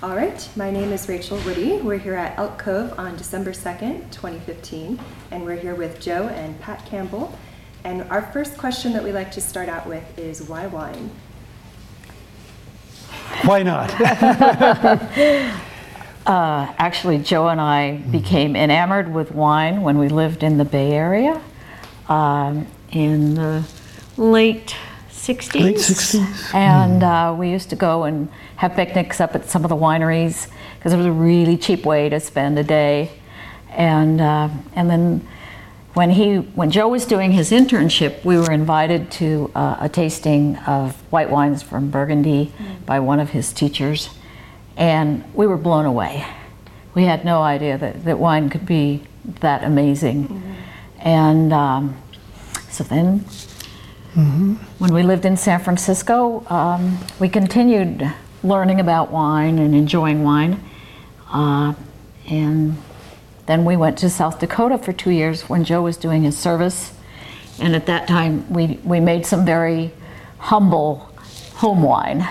All right, my name is Rachael Woody. We're here at Elk Cove on December 2nd, 2015, and we're here with Joe and Pat Campbell. And our first question that we like to start out with is why wine? Why not? uh, actually, Joe and I became enamored with wine when we lived in the Bay Area um, in the late 60s. Late 60s. And uh, we used to go and have picnics up at some of the wineries because it was a really cheap way to spend a day. And, uh, and then when, he, when Joe was doing his internship, we were invited to uh, a tasting of white wines from Burgundy mm. by one of his teachers. And we were blown away. We had no idea that, that wine could be that amazing. Mm-hmm. And um, so then Mm-hmm. When we lived in San Francisco, um, we continued learning about wine and enjoying wine. Uh, and then we went to South Dakota for two years when Joe was doing his service. And at that time, we, we made some very humble home wine.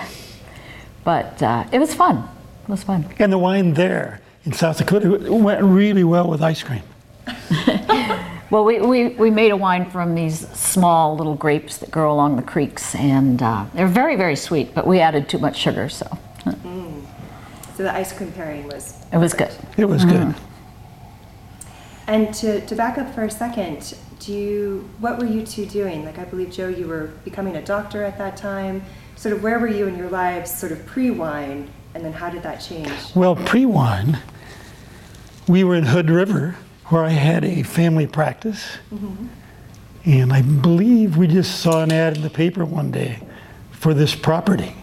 But uh, it was fun. It was fun. And the wine there in South Dakota went really well with ice cream. Well, we, we, we made a wine from these small little grapes that grow along the creeks, and uh, they're very, very sweet, but we added too much sugar, so. Mm. So the ice cream pairing was. It was good. It was mm-hmm. good. And to, to back up for a second, do you, what were you two doing? Like, I believe, Joe, you were becoming a doctor at that time. Sort of where were you in your lives, sort of pre wine, and then how did that change? Well, pre wine, we were in Hood River where I had a family practice. Mm-hmm. And I believe we just saw an ad in the paper one day for this property.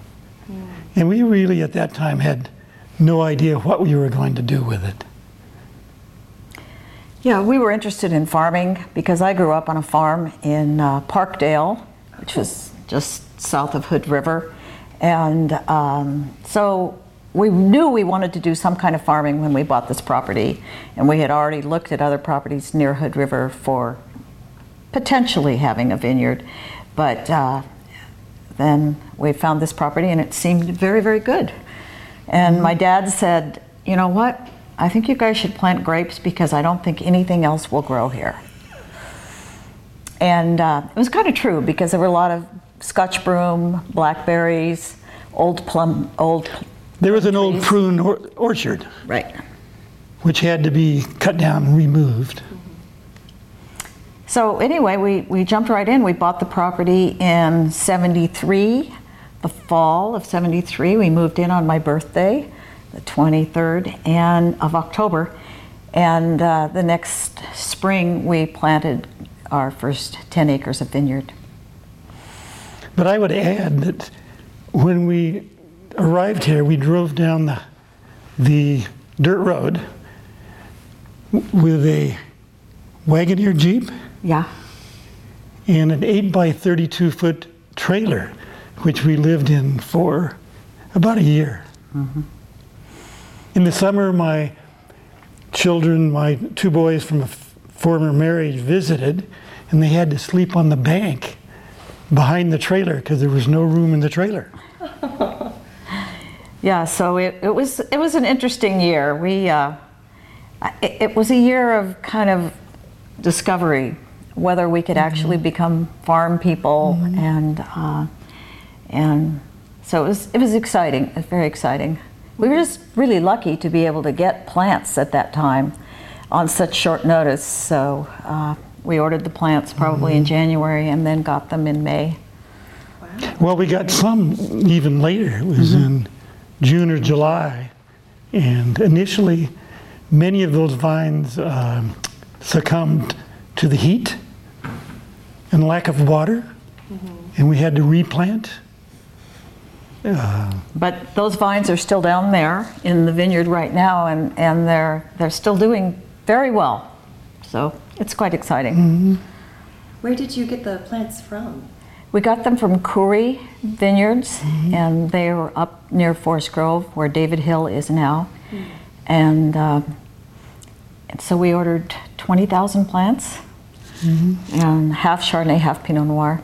Mm. And we really, at that time, had no idea what we were going to do with it. Yeah, we were interested in farming because I grew up on a farm in uh, Parkdale, which was just south of Hood River. And um, so we knew we wanted to do some kind of farming when we bought this property, and we had already looked at other properties near Hood River for potentially having a vineyard. But uh, then we found this property, and it seemed very, very good. And my dad said, You know what? I think you guys should plant grapes because I don't think anything else will grow here. And uh, it was kind of true because there were a lot of Scotch broom, blackberries, old plum, old there was an old prune or- orchard. Right. Which had to be cut down and removed. So anyway, we, we jumped right in. We bought the property in 73, the fall of 73. We moved in on my birthday, the 23rd and of October. And uh, the next spring, we planted our first 10 acres of vineyard. But I would add that when we arrived here, we drove down the, the dirt road with a Wagoneer Jeep. Yeah. And an 8 by 32 foot trailer, which we lived in for about a year. Mm-hmm. In the summer, my children, my two boys from a f- former marriage, visited, and they had to sleep on the bank behind the trailer because there was no room in the trailer. Yeah, so it, it was it was an interesting year. We uh, it, it, was a year of kind of discovery, whether we could mm-hmm. actually become farm people, mm-hmm. and uh, and so it was it was exciting. It was very exciting. We were just really lucky to be able to get plants at that time on such short notice. So uh, we ordered the plants probably mm-hmm. in January and then got them in May. Wow. Well, we got some even later. It was mm-hmm. in June or July. And initially, many of those vines um, succumbed to the heat and lack of water, mm-hmm. and we had to replant. Uh, But those vines are still down there in the vineyard right now, and, and they're, they're still doing very well. So it's quite exciting. Where did you get the plants from? We got them from Coury Vineyards, and they were up near Forest Grove, where David Hill is now. And, uh, so we ordered 20,000 plants, and half Chardonnay, half Pinot Noir.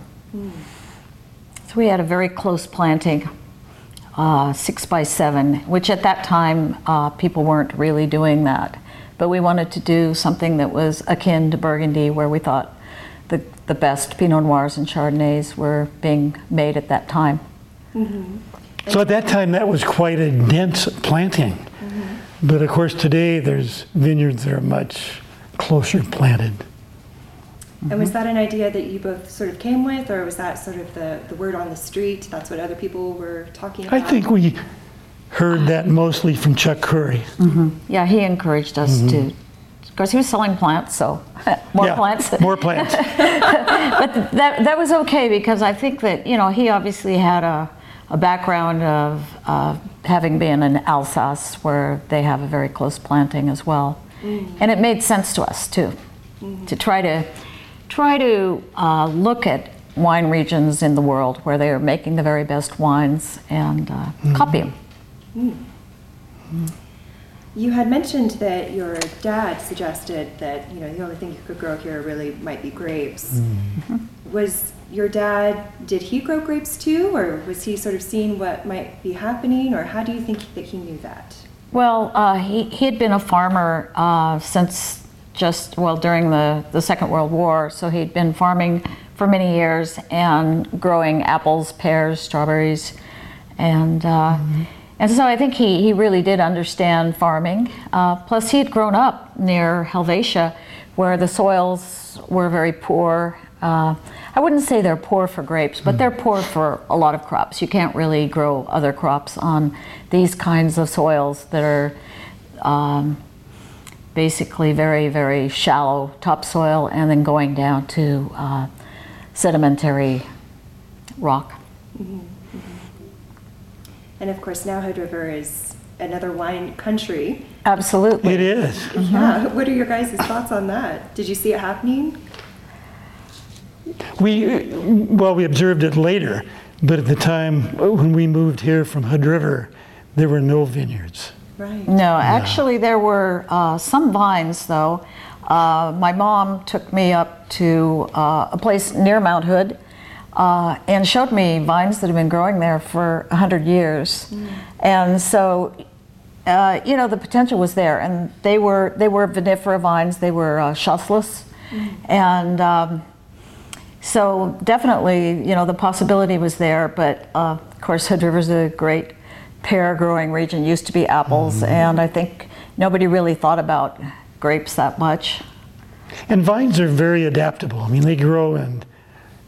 So we had a very close planting, uh, six by seven, which at that time uh, people weren't really doing that. But we wanted to do something that was akin to Burgundy, where we thought the, the best Pinot Noirs and Chardonnays were being made at that time. So at that time, that was quite a dense planting. But of course, today there's vineyards that are much closer planted. And was that an idea that you both sort of came with, or was that sort of the, the word on the street? That's what other people were talking about? I think we heard that mostly from Chuck Coury. Mm-hmm. Yeah, he encouraged us mm-hmm. to, because he was selling plants, so more Yeah, plants. More plants. but that, that was okay because I think that, you know, he obviously had a, a background of uh, having been in Alsace where they have a very close planting as well. And it made sense to us too, to try to, try to uh, look at wine regions in the world where they are making the very best wines and uh, copy them. You had mentioned that your dad suggested that, you know, the only thing you could grow here really might be grapes. Was your dad, did he grow grapes too, or was he sort of seeing what might be happening, or how do you think that he knew that? Well, uh, he, he had been a farmer uh, since just, well, during the, the Second World War. So he'd been farming for many years and growing apples, pears, strawberries. And, uh, and so I think he, he really did understand farming. Uh, plus, he had grown up near Helvetia where the soils were very poor. Uh, I wouldn't say they're poor for grapes, but they're poor for a lot of crops. You can't really grow other crops on these kinds of soils that are um, basically very, very shallow topsoil and then going down to uh, sedimentary rock. And of course, now Hood River is another wine country. Absolutely. It is. Yeah. What are your guys' thoughts on that? Did you see it happening? We, well, we observed it later, but at the time when we moved here from Hood River, there were no vineyards. Right. No, actually, there were uh, some vines, though. Uh, my mom took me up to uh, a place near Mount Hood uh, and showed me vines that have been growing there for 100 years. And so, uh, you know, the potential was there. And they were, they were vinifera vines, they were uh, Chasselas. And um, so, definitely, you know, the possibility was there. But uh, of course, Hood River's a great pear growing region used to be apples and i think nobody really thought about grapes that much And vines are very adaptable. I mean, they grow in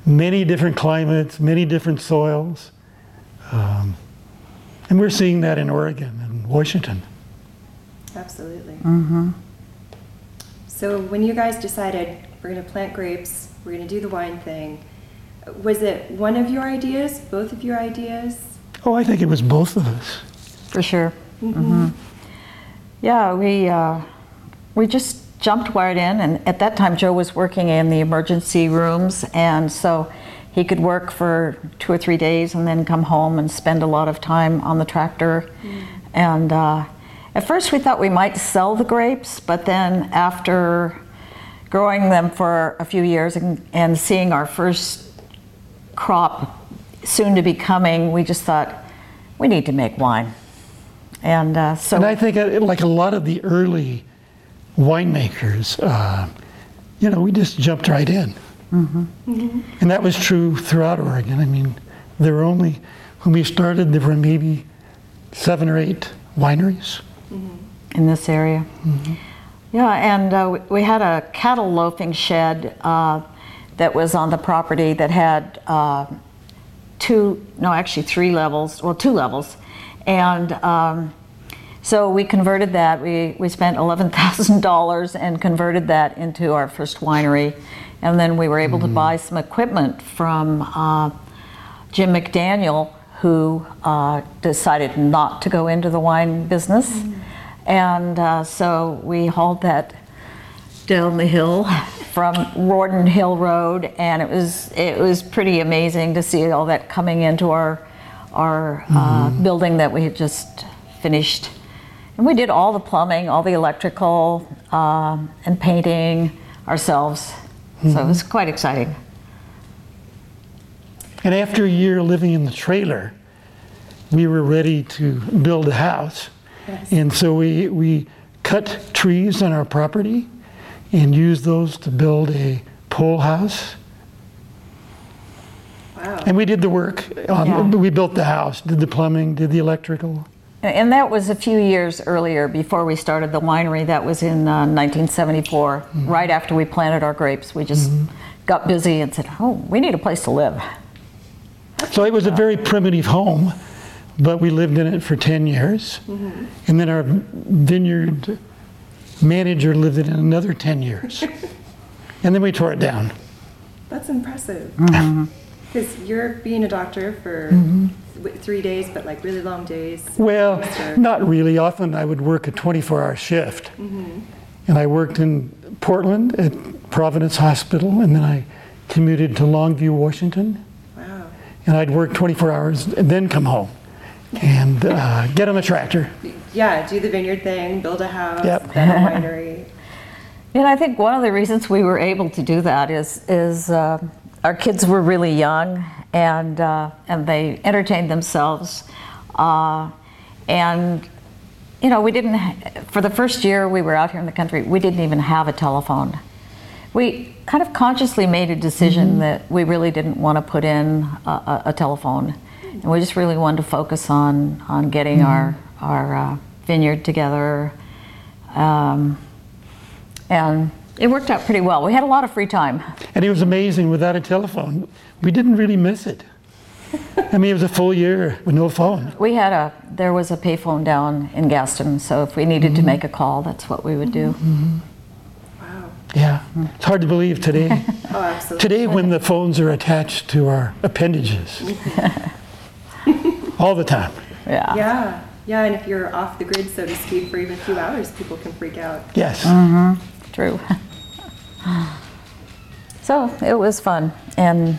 many different climates, many different soils. Um, and we're seeing that in Oregon and Washington. Absolutely. Mm-hmm. So when you guys decided we're going to plant grapes, we're going to do the wine thing, was it one of your ideas, both of your ideas? Oh, I think it was both of us. for sure hmm yeah we uh, we just jumped right in and at that time joe was working in the emergency rooms and so he could work for two or three days and then come home and spend a lot of time on the tractor and uh, at first we thought we might sell the grapes but then after growing them for a few years and, and seeing our first crop soon to be coming, we just thought we need to make wine. And uh, so, And I think, uh, like a lot of the early winemakers, uh, you know, we just jumped right in. And that was true throughout Oregon. I mean, there were only, when we started, there were maybe seven or eight wineries. in this area. Yeah, and uh, we- we had a cattle loafing shed uh, that was on the property that had uh, two, no, actually three levels, well, two levels. And um, so we converted that. We, we spent $11,000 and converted that into our first winery. And then we were able to buy some equipment from uh, Jim McDaniel, who uh, decided not to go into the wine business. And uh, so we hauled that down the hill from Rawdon Hill Road, and it was it was pretty amazing to see all that coming into our our uh, building that we had just finished. And we did all the plumbing, all the electrical, um, and painting ourselves. So it was quite exciting. And after a year living in the trailer, we were ready to build a house. Yes. And so we, we cut trees on our property and used those to build a pole house. Wow. And we did the work. On, Yeah. We built the house, did the plumbing, did the electrical. And that was a few years earlier before we started the winery. That was in uh, 1974, right after we planted our grapes. We just got busy and said, oh, we need a place to live. So it was a very primitive home, but we lived in it for 10 years. And then our vineyard manager lived in it another 10 years. and then we tore it down. That's impressive. Mm-hmm. Because you're being a doctor for w- three days, but like really long days. Well, Mr. not really. Often I would work a 24 hour shift. And I worked in Portland at Providence Hospital, and then I commuted to Longview, Washington. Wow. And I'd work 24 hours and then come home and uh, get on the tractor. Yeah, do the vineyard thing, build a house, Yep. then a winery. And I think one of the reasons we were able to do that is is uh, our kids were really young and uh, and they entertained themselves, uh, and you know we didn't for the first year we were out here in the country we didn't even have a telephone. We kind of consciously made a decision that we really didn't want to put in a, a, telephone, and we just really wanted to focus on on getting our our uh, vineyard together. Um, and it worked out pretty well. We had a lot of free time. And it was amazing without a telephone. We didn't really miss it. I mean, it was a full year with no phone. We had a there was a payphone down in Gaston, so if we needed to mm-hmm. make a call, that's what we would do. Wow. Yeah, it's hard to believe today. Oh, absolutely. today, when the phones are attached to our appendages, all the time. Yeah. Yeah. Yeah, and if you're off the grid, so to speak, for even a few hours, people can freak out. Yes. Mm-hmm. True. so it was fun, and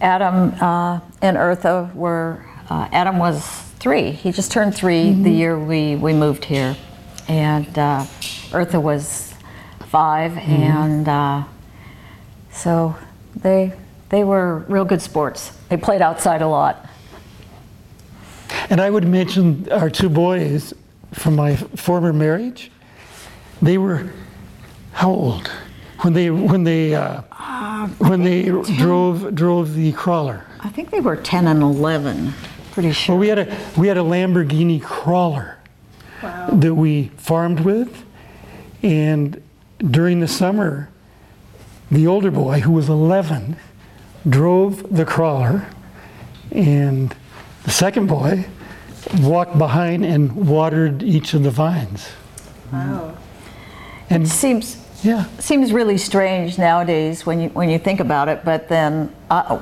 Adam uh, and Eartha were. Uh, Adam was three. He just turned 3 the year we we moved here, and uh, Eartha was 5 and uh, so they they were real good sports. They played outside a lot. And I would mention our two boys from my former marriage. They were how old when they when they uh, when they drove drove the crawler? I think they were 10 and 11. Pretty sure. Well, we had a we had a Lamborghini crawler Wow. that we farmed with, and during the summer, the older boy who was 11 drove the crawler, and the second boy walked behind and watered each of the vines. Wow. And seems yeah, seems really strange nowadays when you when you think about it. But then I,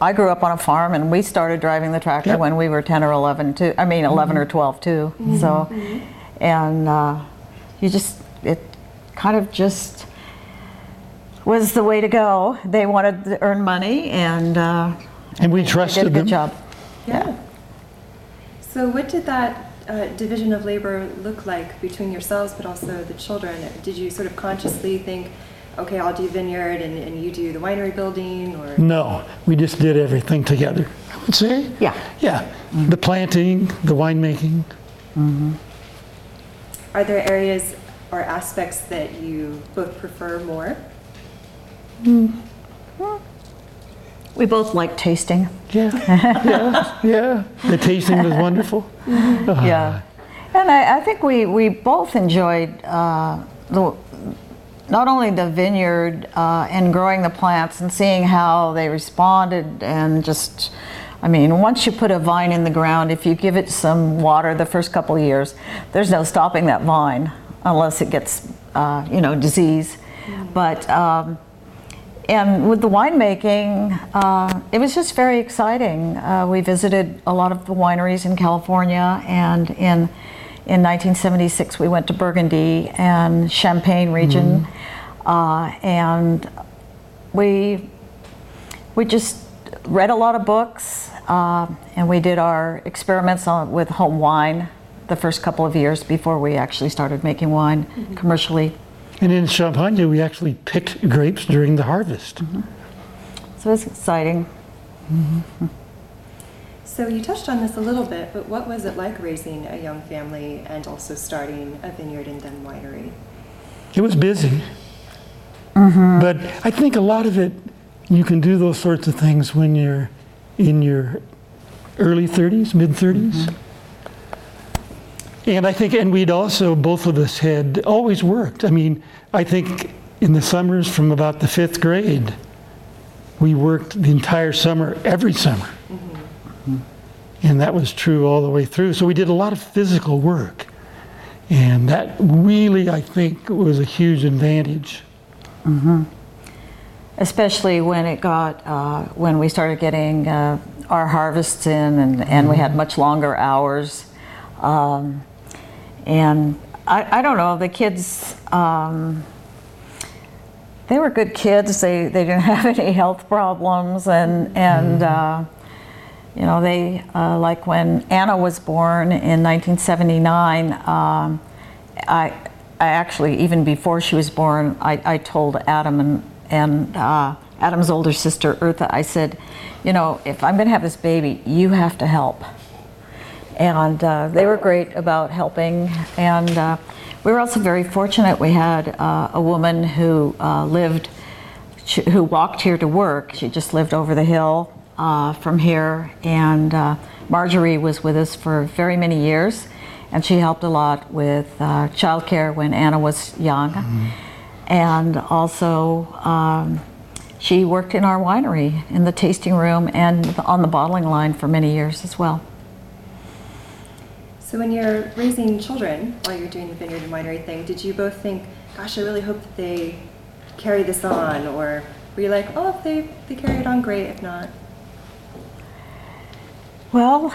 I grew up on a farm, and we started driving the tractor Yep. when we were 10 or 11 too. I mean 11 or 12 too. So, and uh, you just it kind of just was the way to go. They wanted to earn money, and uh, and we did a trusted good them. job. Yeah. So, what did that uh, division of labor look like between yourselves, but also the children? Did you sort of consciously think, okay, I'll do vineyard and, and you do the winery building, or No, we just did everything together. I would say. Yeah. Yeah, the planting, the winemaking. are there areas or aspects that you both prefer more? We both like tasting. Yeah, yeah, yeah. The tasting was wonderful. yeah. And I, I think we, we both enjoyed uh, the, not only the vineyard uh, and growing the plants and seeing how they responded and just, I mean, once you put a vine in the ground, if you give it some water the first couple of years, there's no stopping that vine unless it gets, uh, you know, disease. But um, and with the winemaking, uh, it was just very exciting. Uh, we visited a lot of the wineries in California, and in in 1976 we went to Burgundy and Champagne region, uh, and we we just read a lot of books, uh, and we did our experiments on, with home wine the first couple of years before we actually started making wine commercially. And in Champagne, we actually picked grapes during the harvest. So it's exciting. Mm-hmm. So you touched on this a little bit, but what was it like raising a young family and also starting a vineyard and then winery? It was busy. Mm-hmm. But I think a lot of it, you can do those sorts of things when you're in your early 30s, mid 30s. And I think, and we'd also, both of us had always worked. I mean, I think in the summers from about the fifth grade, we worked the entire summer, every summer. And that was true all the way through. So we did a lot of physical work. And that really, I think, was a huge advantage. Mm-hmm. especially when it got uh, when we started getting uh, our harvests in and, and we had much longer hours um, and I, I don't know the kids um, they were good kids they, they didn't have any health problems and and uh, you know they uh, like when Anna was born in 1979 um, I, I actually, even before she was born, I, I told Adam and, and uh, Adam's older sister, Eartha, I said, you know, if I'm going to have this baby, you have to help. And uh, they were great about helping. And uh, we were also very fortunate. We had uh, a woman who uh, lived, sh- who walked here to work. She just lived over the hill uh, from here. And uh, Marjorie was with us for very many years. And she helped a lot with uh, childcare when Anna was young. And also, um, she worked in our winery in the tasting room and on the bottling line for many years as well. So when you're raising children while you're doing the vineyard and winery thing, did you both think, gosh, I really hope that they carry this on? Or were you like, oh, if they, they carry it on, great. If not, Well,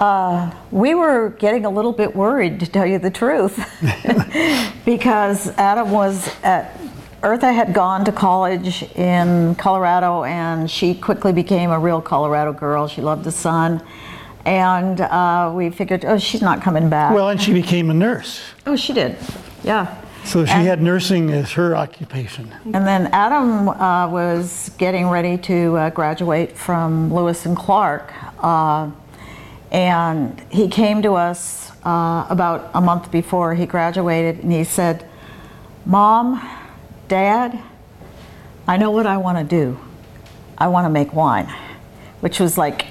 uh, we were getting a little bit worried, to tell you the truth, because Adam was at, Eartha had gone to college in Colorado and she quickly became a real Colorado girl. She loved the sun. And uh, we figured, oh, she's not coming back. Well, and she became a nurse. oh, she did. Yeah. So she And- had nursing as her occupation. And then Adam uh, was getting ready to uh, graduate from Lewis and Clark, uh, and he came to us uh, about a month before he graduated, and he said, "Mom, Dad, I know what I want to do. I want to make wine," which was like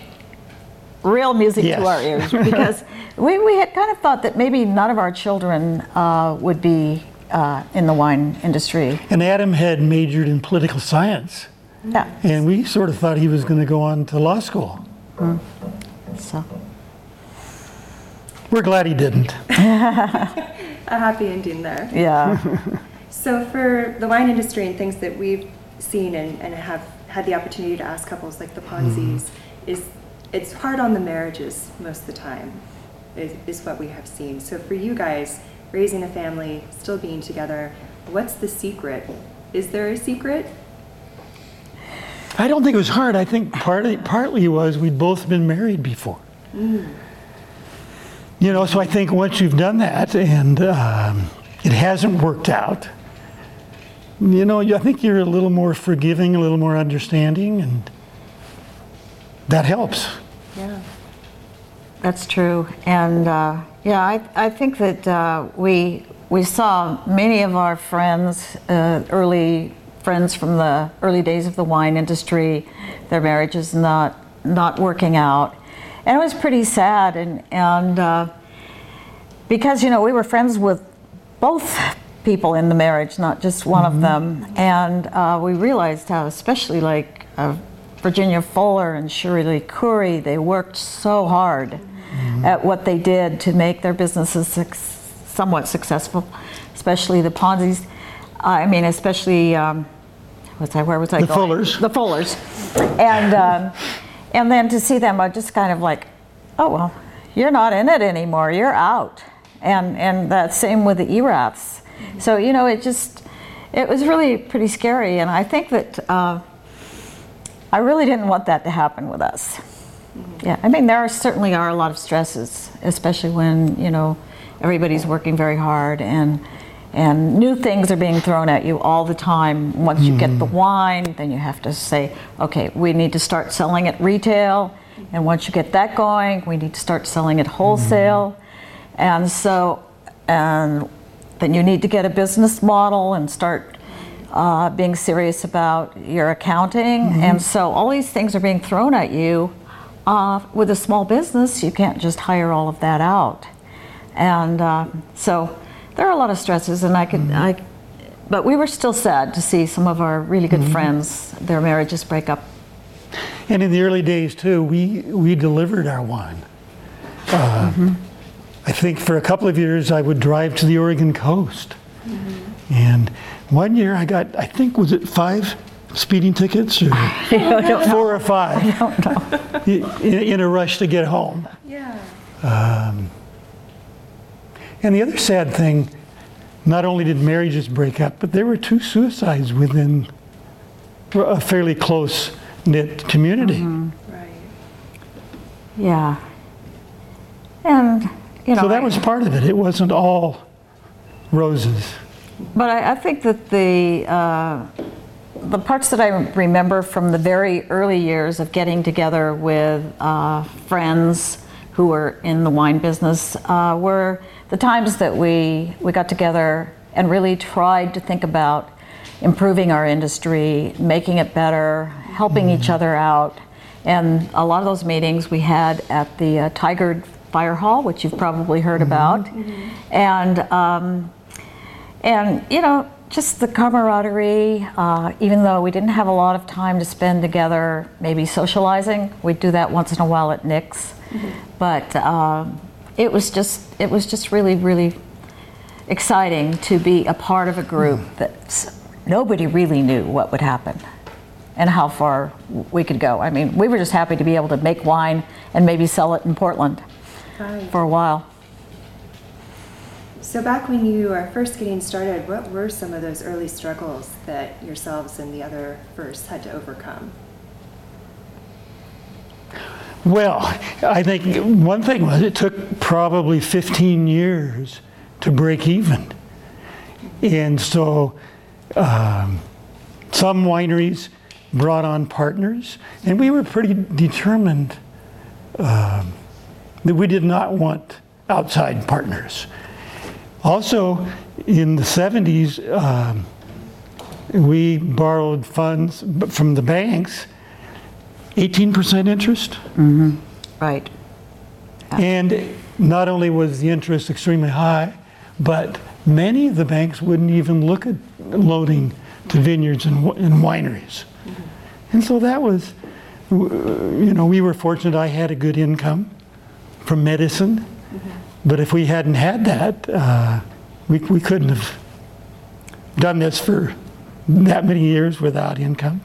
real music Yes. to our ears because we, we had kind of thought that maybe none of our children uh, would be uh, in the wine industry. And Adam had majored in political science. Yeah. And we sort of thought he was going to go on to law school. So, We're glad he didn't. a happy ending there. yeah. So for the wine industry and things that we've seen and, and have had the opportunity to ask couples like the Ponzis, is it's hard on the marriages most of the time, is, is what we have seen. So for you guys, raising a family, still being together, what's the secret? Is there a secret? I don't think it was hard. I think partly, partly was we'd both been married before. You know, so I think once you've done that and um, it hasn't worked out, you know, I think you're a little more forgiving, a little more understanding, and that helps. Yeah. That's true. And uh, yeah, I, I think that uh, we, we saw many of our friends, uh, early friends from the early days of the wine industry, their marriages not, not working out. And it was pretty sad. And, and uh, because, you know, we were friends with both people in the marriage, not just one of them. And uh, we realized how, especially like uh, Virginia Fuller and Shirley Coury, they worked so hard at what they did to make their businesses somewhat successful, especially the Ponzi's. I mean, especially um, what's I, where was I The going? Fullers. The Fullers. And, um, and then to see them, I just kind of like, oh, well, you're not in it anymore, you're out. And, and that same with the Eraths. So, you know, it just, it was really pretty scary. And I think that uh, I really didn't want that to happen with us. Mm-hmm. Yeah, I mean, there are, certainly are a lot of stresses, especially when, you know, everybody's working very hard and and new things are being thrown at you all the time. Once you get the mm-hmm. wine, then you have to say, okay, we need to start selling at retail. And once you get that going, we need to start selling at wholesale. Mm-hmm. And so, and then you need to get a business model and start uh, being serious about your accounting. And so all these things are being thrown at you. Uh, with a small business, you can't just hire all of that out. And uh, so there are a lot of stresses, and I could, I, but we were still sad to see some of our really good friends, their marriages break up. And in the early days too, we we delivered our wine. Uh, I think for a couple of years I would drive to the Oregon coast, and one year I got I think was it five speeding tickets or four or five in, in a rush to get home. Yeah. Um, and the other sad thing, not only did marriages break up, but there were two suicides within a fairly close knit community. Right. Yeah. And, you know. So that was part of it. It wasn't all roses. But I, I think that the uh, the parts that I remember from the very early years of getting together with uh, friends who were in the wine business uh, were the times that we we got together and really tried to think about improving our industry, making it better, helping each other out. And a lot of those meetings we had at the uh, Tigard Fire Hall, which you've probably heard about, and. Um, and, you know, just the camaraderie, uh, even though we didn't have a lot of time to spend together, maybe socializing, we'd do that once in a while at Nick's. But um, it was just, it was just really, really exciting to be a part of a group that nobody really knew what would happen and how far we could go. I mean, we were just happy to be able to make wine and maybe sell it in Portland Right. for a while. So back when you are first getting started, what were some of those early struggles that yourselves and the other firsts had to overcome? Well, I think one thing was it took probably 15 years to break even. And so um, some wineries brought on partners, and we were pretty determined um, that we did not want outside partners. Also, in the 70s, um, we borrowed funds from the banks, 18% interest. Mm-hmm. Right. And not only was the interest extremely high, but many of the banks wouldn't even look at loaning to vineyards and, and wineries. Mm-hmm. And so that was, you know, we were fortunate I had a good income from medicine. Mm-hmm. But if we hadn't had that, uh, we, we couldn't have done this for that many years without income.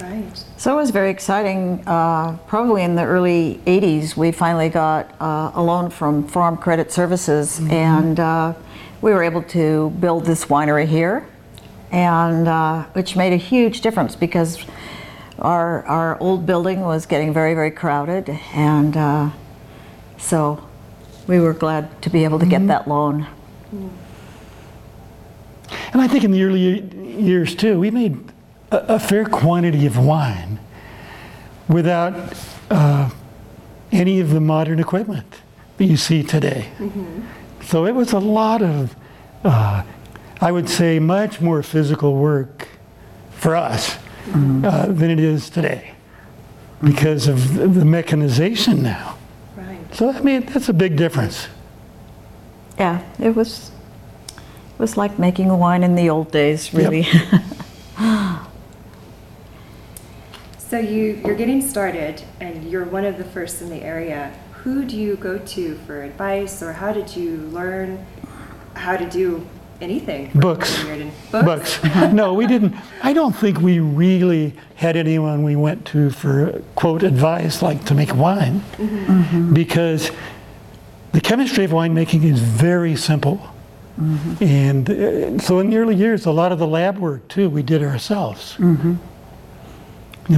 Right. So it was very exciting. Uh, probably in the early 80s, we finally got uh, a loan from Farm Credit Services, and uh, we were able to build this winery here, and uh, which made a huge difference because our our old building was getting very very crowded, and uh, so we were glad to be able to get that loan. And I think in the early years too, we made a, a fair quantity of wine without uh, any of the modern equipment that you see today. So it was a lot of, uh, I would say, much more physical work for us uh, than it is today because of the mechanization now. Right. So I mean, that's a big difference. Yeah, it was it was like making wine in the old days, really. So you, you're getting started and you're one of the first in the area. Who do you go to for advice or how did you learn how to do anything. Books. And- Books. no, we didn't. I don't think we really had anyone we went to for quote advice like to make wine, because the chemistry of winemaking is very simple. And uh, so in the early years, a lot of the lab work too, we did ourselves. And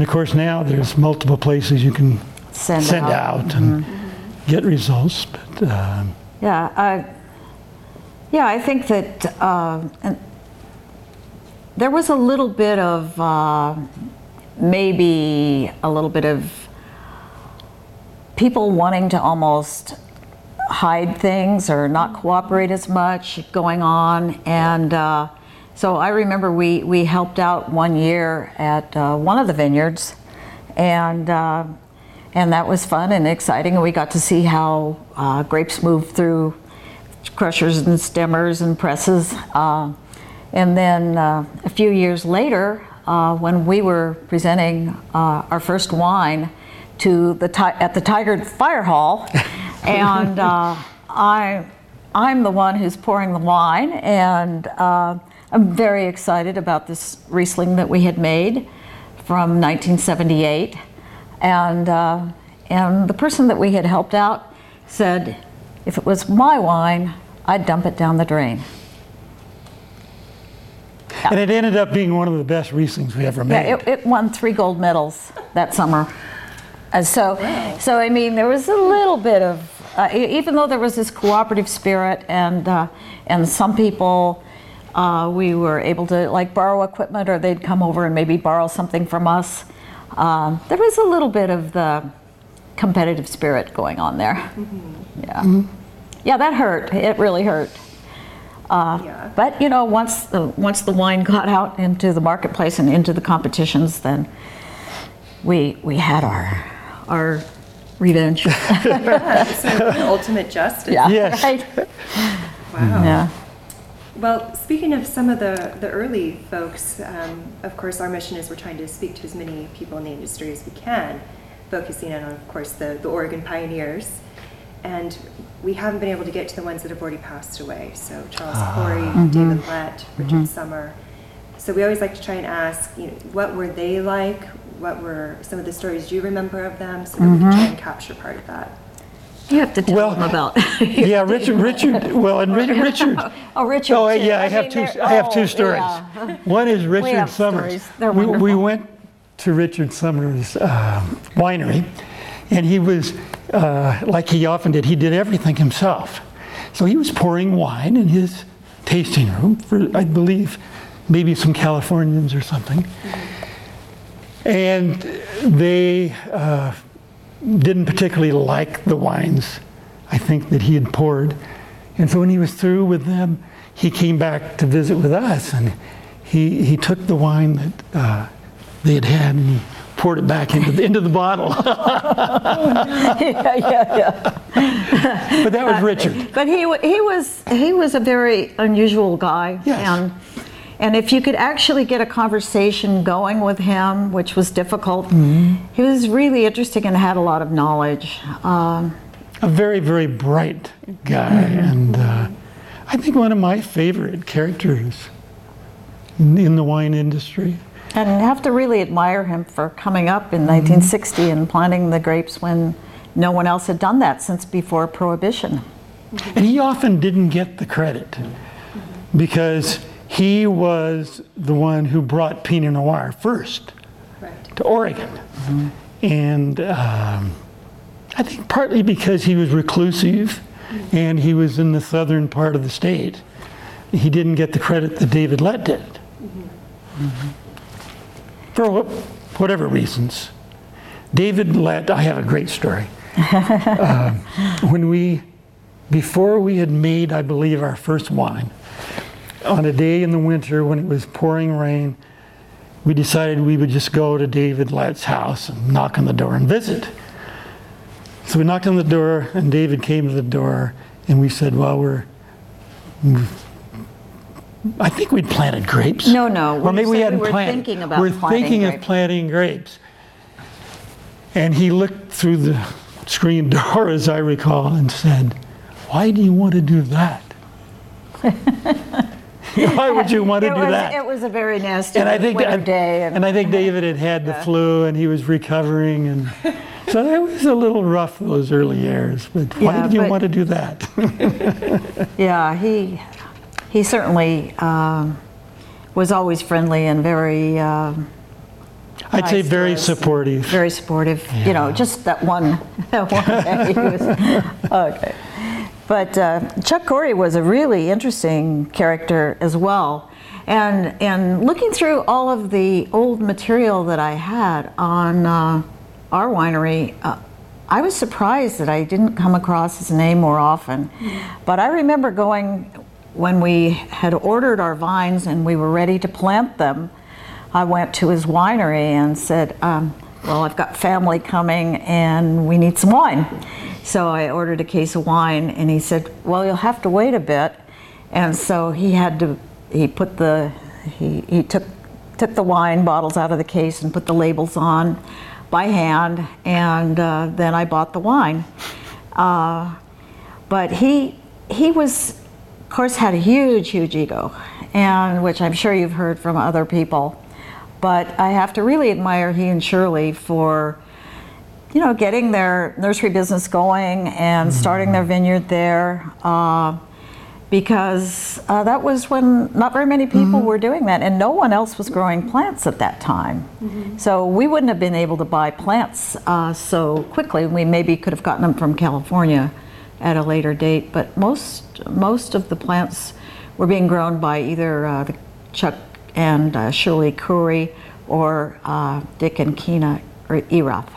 of course, now there's multiple places you can Send send out. out, and get results. But um, Yeah, uh, yeah, I think that uh, there was a little bit of uh, maybe a little bit of people wanting to almost hide things or not cooperate as much going on, and uh, so I remember we we helped out one year at uh, one of the vineyards, and. Uh, and that was fun and exciting, and we got to see how uh, grapes move through crushers and stemmers and presses. Uh, and then uh, a few years later, uh, when we were presenting uh, our first wine to the ti- at the Tigard Fire Hall, and uh, I I'm the one who's pouring the wine, and uh, I'm very excited about this Riesling that we had made from 1978, and uh, and the person that we had helped out said, if it was my wine, I'd dump it down the drain. and it ended up being one of the best Rieslings we ever Yeah, made. it, it won three gold medals that summer. And so, so I mean, there was a little bit of, uh, even though there was this cooperative spirit, and uh, and some people, uh, we were able to like borrow equipment, or they'd come over and maybe borrow something from us. Um, there was a little bit of the competitive spirit going on there. Yeah, yeah, that hurt. It really hurt. Uh, Yeah. But you know, once the once the wine got out into the marketplace and into the competitions, then we we had our our revenge. So ultimate justice. yeah. Yes. Right? Wow. Yeah. Well, speaking of some of the, the early folks, um, of course, our mission is we're trying to speak to as many people in the industry as we can, focusing on, of course, the, the Oregon pioneers. And we haven't been able to get to the ones that have already passed away. So Charles ah. Coury, mm-hmm. David Lett, Richard mm-hmm. Sommer. So we always like to try and ask, you know, what were they like? What were some of the stories you remember of them? So that we can try mm-hmm. and capture part of that. You have to tell Well, them about. yeah, Richard. Richard. Well, and Ri- Richard. oh, Richard. Oh, too. yeah, I have mean, two. I have two stories. yeah. One is Richard have Sommer's. we, we went to Richard Sommer's um, winery, and he was uh, like he often did. He did everything himself. So he was pouring wine in his tasting room for, I believe, maybe some Californians or something. And they uh, didn't particularly like the wines, I think, that he had poured. And so when he was through with them, he came back to visit with us, and he, he took the wine that uh, they had had and he poured it back into the, into the bottle. yeah, yeah, yeah. but that was Richard. But he he was he was a very unusual guy, Yes. and and if you could actually get a conversation going with him, which was difficult, he was really interesting and had a lot of knowledge. Um, A very, very bright guy, and uh, I think one of my favorite characters in the wine industry. And have to really admire him for coming up in mm-hmm. 1960 and planting the grapes when no one else had done that since before Prohibition. And he often didn't get the credit mm-hmm. because he was the one who brought Pinot Noir first Right. to Oregon. Mm-hmm. And um, I think partly because he was reclusive and he was in the southern part of the state, he didn't get the credit that David Lett did. For whatever reasons. David Lett, I have a great story. Um, when we, before we had made, I believe, our first wine, on a day in the winter when it was pouring rain, we decided we would just go to David Lett's house and knock on the door and visit. So we knocked on the door, and David came to the door, and we said, "Well, we're." I think we'd planted grapes. No, no, Or we maybe we hadn't were planted. thinking about We're thinking of planting grapes. And he looked through the screen door, as I recall, and said, "Why do you want to do that?" Why would you want to it do was, that? It was a very nasty and I think winter that- day. and I think David had had the flu and he was recovering, and so it was a little rough those early years. But why Yeah, did you but- want to do that? Yeah, he he certainly um, was always friendly and very um, I'd say very supportive. very supportive. You know, just that one that one day. He was, okay, but uh, Chuck Coury was a really interesting character as well. And and looking through all of the old material that I had on uh, our winery. Uh, I was surprised that I didn't come across his name more often. But I remember going when we had ordered our vines and we were ready to plant them. I went to his winery and said, um, Well, I've got family coming and we need some wine. So I ordered a case of wine and he said, Well, you'll have to wait a bit. And so he had to, he put the, he, he took, took the wine bottles out of the case and put the labels on by hand, and uh, then I bought the wine. Uh, but he, he was, course, had a huge, huge ego, and which I'm sure you've heard from other people. But I have to really admire he and Shirley for, you know, getting their nursery business going and starting their vineyard there. Uh, because uh, that was when not very many people were doing that, and no one else was growing plants at that time. So we wouldn't have been able to buy plants uh, so quickly. We maybe could have gotten them from California at a later date, but most most of the plants were being grown by either uh, the Chuck and uh, Shirley Coury or uh, Dick and Keena or Erath.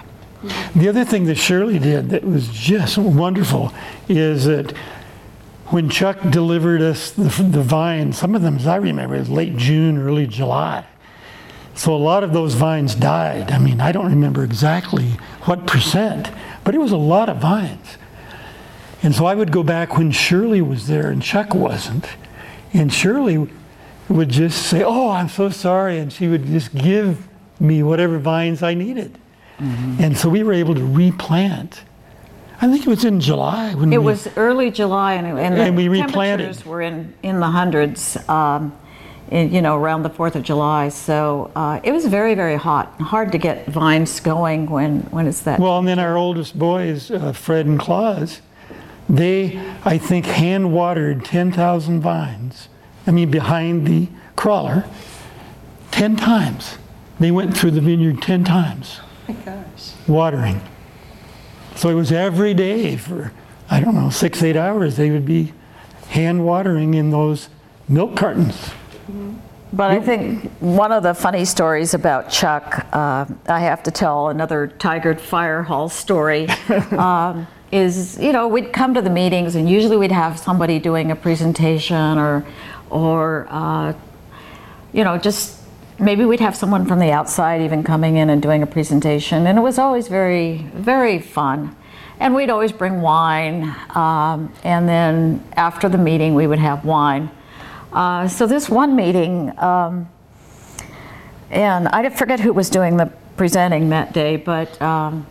The other thing that Shirley did that was just wonderful is that when Chuck delivered us the, the vines, some of them, as I remember, it was late June, early July. So a lot of those vines died. I mean, I don't remember exactly what percent, but it was a lot of vines. And so I would go back when Shirley was there and Chuck wasn't. And Shirley would just say, Oh, I'm so sorry. And she would just give me whatever vines I needed. And so we were able to replant. I think it was in July when It we, was early July, and, and, And the we replanted. temperatures were in, in the hundreds, um, in, you know, around the 4th of July. So uh, it was very, very hot. Hard to get vines going when, when it's that. Well, and then our oldest boys, uh, Fred and Claus, they, I think, hand watered 10,000 vines. I mean, behind the crawler, 10 times. They went through the vineyard 10 times Oh my gosh. watering. So it was every day for, I don't know, six, eight hours, they would be hand watering in those milk cartons. But I think one of the funny stories about Chuck, uh, I have to tell another Tigard Fire Hall story, um, is you know we'd come to the meetings and usually we'd have somebody doing a presentation or, or uh, you know just maybe we'd have someone from the outside even coming in and doing a presentation, and it was always very very fun. And we'd always bring wine, um, and then after the meeting we would have wine. Uh, so this one meeting, um, and I forget who was doing the presenting that day, but um,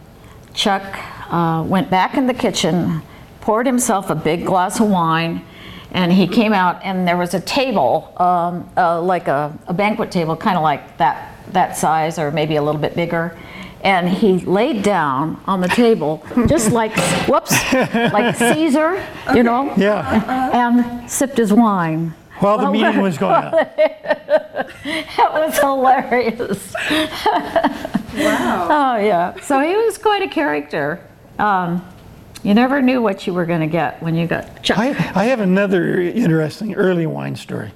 Chuck uh, went back in the kitchen, poured himself a big glass of wine, and he came out, and there was a table, um, uh, like a, a banquet table, kind of like that that size, or maybe a little bit bigger. And he laid down on the table, just like whoops, like Caesar, you know, Yeah, and sipped his wine. while the meeting was going on. That was hilarious. Wow. Oh yeah. So he was quite a character. Um, you never knew what you were going to get when you got. I, I have another interesting early wine story.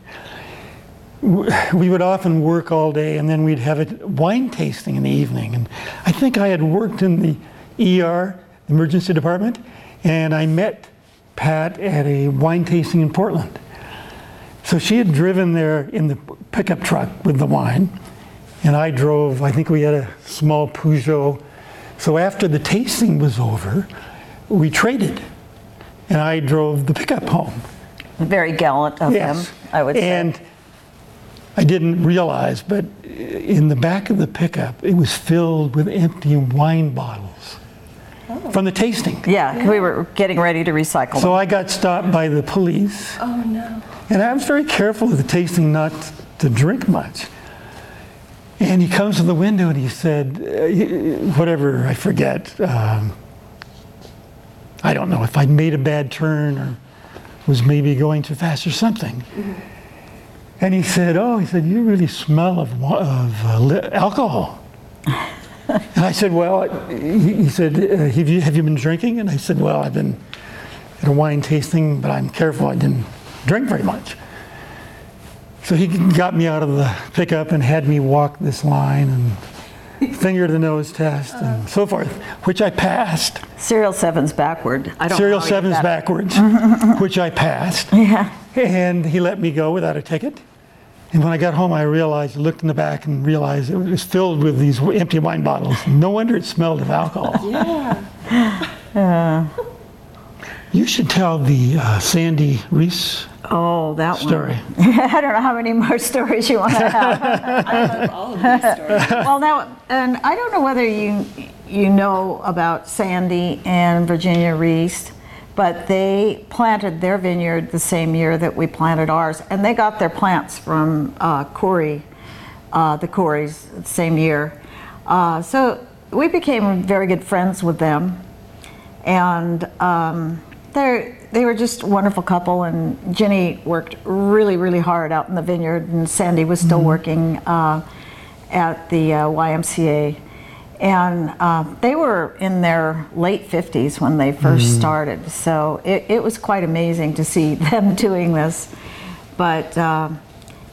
We would often work all day and then we'd have a wine tasting in the evening. And I think I had worked in the ER, emergency department, and I met Pat at a wine tasting in Portland. So she had driven there in the pickup truck with the wine, and I drove, I think we had a small Peugeot. So after the tasting was over, we traded, and I drove the pickup home. Very gallant of him, I would say. And I didn't realize, but in the back of the pickup, it was filled with empty wine bottles. Oh. from the tasting. Yeah, we were getting ready to recycle So them. I got stopped by the police, Oh, no. and I was very careful at the tasting not to drink much. And he comes to the window and he said, uh, whatever, I forget. Um, I don't know if I made a bad turn or was maybe going too fast or something. And he said, "Oh, he said you really smell of of uh, alcohol." and I said, "Well," he, he said, uh, "Have you have you been drinking?" And I said, "Well, I've been at a wine tasting, but I'm careful. I didn't drink very much." So he got me out of the pickup and had me walk this line and finger the nose test and uh-huh. so forth, which I passed. Serial seven's backward. I don't Serial seven's backwards, which I passed. Yeah. And he let me go without a ticket. And when I got home, I realized, looked in the back and realized it was filled with these empty wine bottles. No wonder it smelled of alcohol. Yeah. Uh. You should tell the uh, Sandy Reese Oh, that story. one. I don't know how many more stories you want to have. I love all of these stories. well, now, and I don't know whether you you know about Sandy and Virginia Reese, but they planted their vineyard the same year that we planted ours, and they got their plants from uh, Coury, uh, the Courys, the same year. Uh, so we became very good friends with them, and um, they they were just a wonderful couple. And Jenny worked really really hard out in the vineyard, and Sandy was still working uh, at the uh, YMCA. And uh, they were in their late 50s when they 1st started, so it, it was quite amazing to see them doing this. But uh,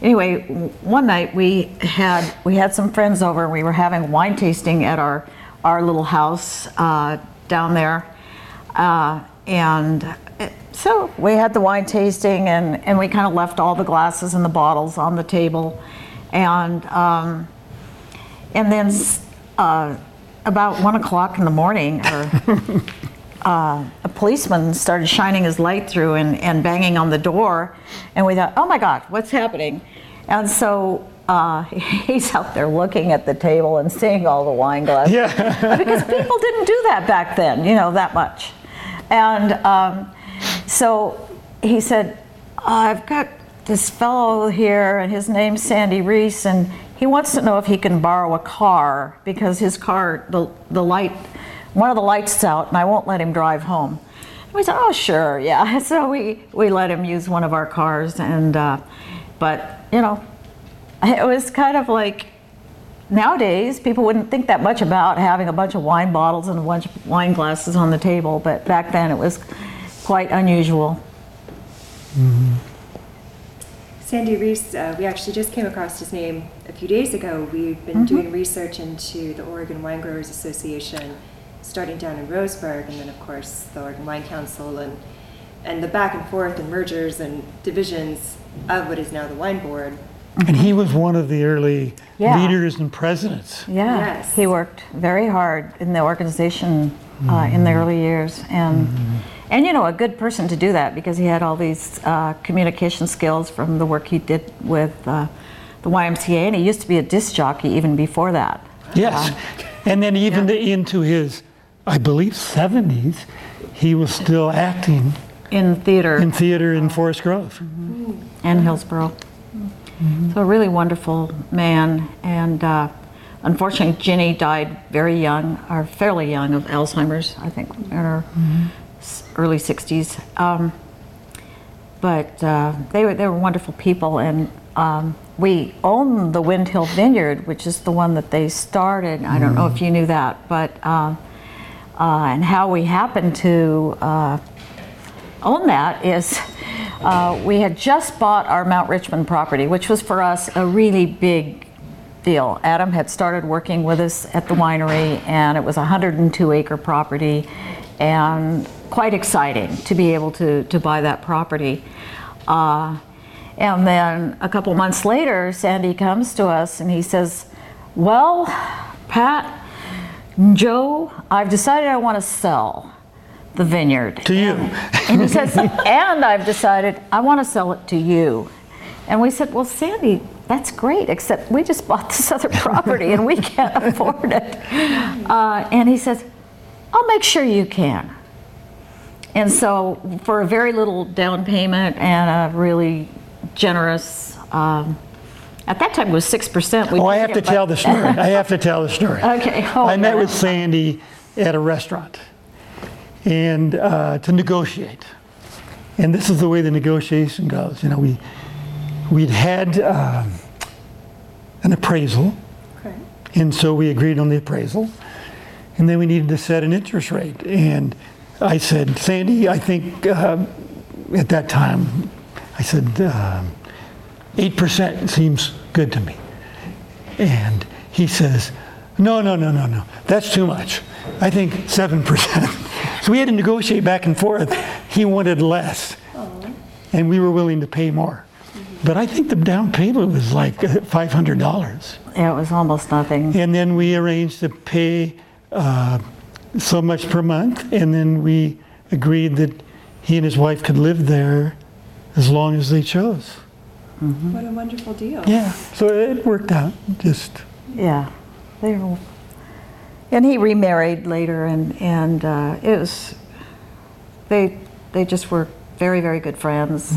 anyway, one night we had we had some friends over, and we were having wine tasting at our our little house uh, down there, uh, and so we had the wine tasting, and and we kind of left all the glasses and the bottles on the table, and. Um, and then uh, about one o'clock in the morning, or, uh, a policeman started shining his light through and, and banging on the door. And we thought, oh my God, what's happening? And so uh, he's out there looking at the table and seeing all the wine glasses. Yeah. because people didn't do that back then, you know, that much. And um, so he said, I've got this fellow here, and his name's Sandy Reese, and he wants to know if he can borrow a car because his car, the, the light, one of the lights is out, and I won't let him drive home. We said, oh, sure, yeah. So we, we let him use one of our cars, and uh, but you know, it was kind of like nowadays people wouldn't think that much about having a bunch of wine bottles and a bunch of wine glasses on the table, but back then it was quite unusual. Sandy Reese, uh, we actually just came across his name a few days ago. We've been Mm-hmm. doing research into the Oregon Wine Growers Association, starting down in Roseburg, and then, of course, the Oregon Wine Council, and, and the back and forth and mergers and divisions of what is now the Wine Board. And he was one of the early Yeah. leaders and presidents. Yeah, Yes. he worked very hard in the organization uh, in the early years, and and you know a good person to do that because he had all these uh, communication skills from the work he did with uh, the YMCA, and he used to be a disc jockey even before that. Yes. And then even into his, I believe, 70s, he was still acting In theater in theater in Forest Grove. and Hillsboro. So a really wonderful man, and uh, unfortunately, Ginny died very young, or fairly young, of Alzheimer's. I think in her s- early 60s. Um, but uh, they were they were wonderful people, and um, we own the Wind Hill Vineyard, which is the one that they started. I don't know if you knew that, but um, uh, and how we happened to. Uh, own that is uh, we had just bought our Mount Richmond property, which was for us a really big deal. Adam had started working with us at the winery, and it was a 102 acre property, and quite exciting to be able to, to buy that property. Uh, and then a couple months later, Sandy comes to us and he says, Well, Pat, Joe, I've decided I want to sell the vineyard. To you. And he says, and I've decided I want to sell it to you. And we said, well, Sandy, that's great, except we just bought this other property and we can't afford it. Uh, and he says, I'll make sure you can. And so, for a very little down payment and a really generous, um, at that time it was 6%. we Oh, I have to tell the story. I have to tell the story. Okay. I met with Sandy at a restaurant and uh, to negotiate. And this is the way the negotiation goes. You know, we we'd had um, an appraisal, Okay. and so we agreed on the appraisal, and then we needed to set an interest rate. And I said, Sandy, I think uh, at that time, I said, um, 8% seems good to me. And he says, no, no, no, no, no, that's too much. I think 7%. so we had to negotiate back and forth. He wanted less, and we were willing to pay more. But I think the down payment was like uh, $500. Yeah, it was almost nothing. And then we arranged to pay uh, so much per month, and then we agreed that he and his wife could live there as long as they chose. What a wonderful deal. Yeah, so it worked out. Just Yeah, they were, and he remarried later, and and uh, it was they they just were very very good friends.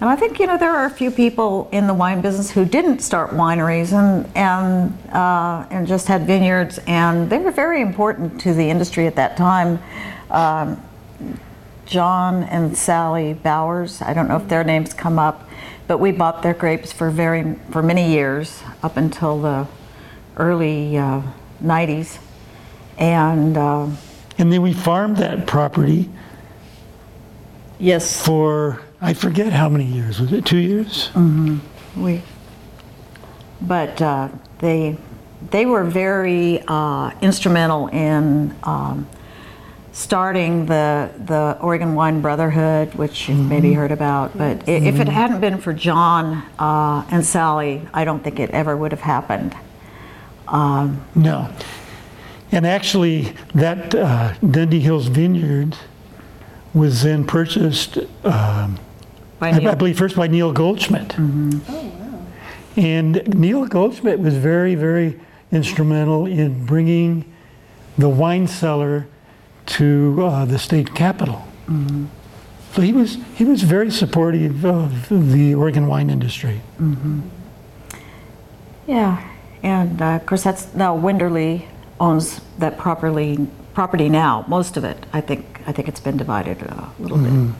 And I think you know there are a few people in the wine business who didn't start wineries and and uh, and just had vineyards, and they were very important to the industry at that time. Um, John and Sally Bowers. I don't know if their names come up, but we bought their grapes for very for many years up until the early uh, 90s, and uh, and then we farmed that property yes, for I forget how many years. Was it two years? Mm-hmm. we. But uh, they they were very uh, instrumental in. Um, starting the the Oregon Wine Brotherhood, which you've maybe heard about. But i if it hadn't been for John uh, and Sally, I don't think it ever would have happened. Um, No. And actually, that uh, Dundee Hills Vineyard was then purchased, um, by I, I believe, first by Neil Goldschmidt. Oh, wow. And Neil Goldschmidt was very, very instrumental in bringing the wine cellar to uh, the state capitol. So he was he was very supportive of the Oregon wine industry. Yeah, and uh, of course that's now Winderlea owns that properly property now. Most of it, I think. I think it's been divided a little bit.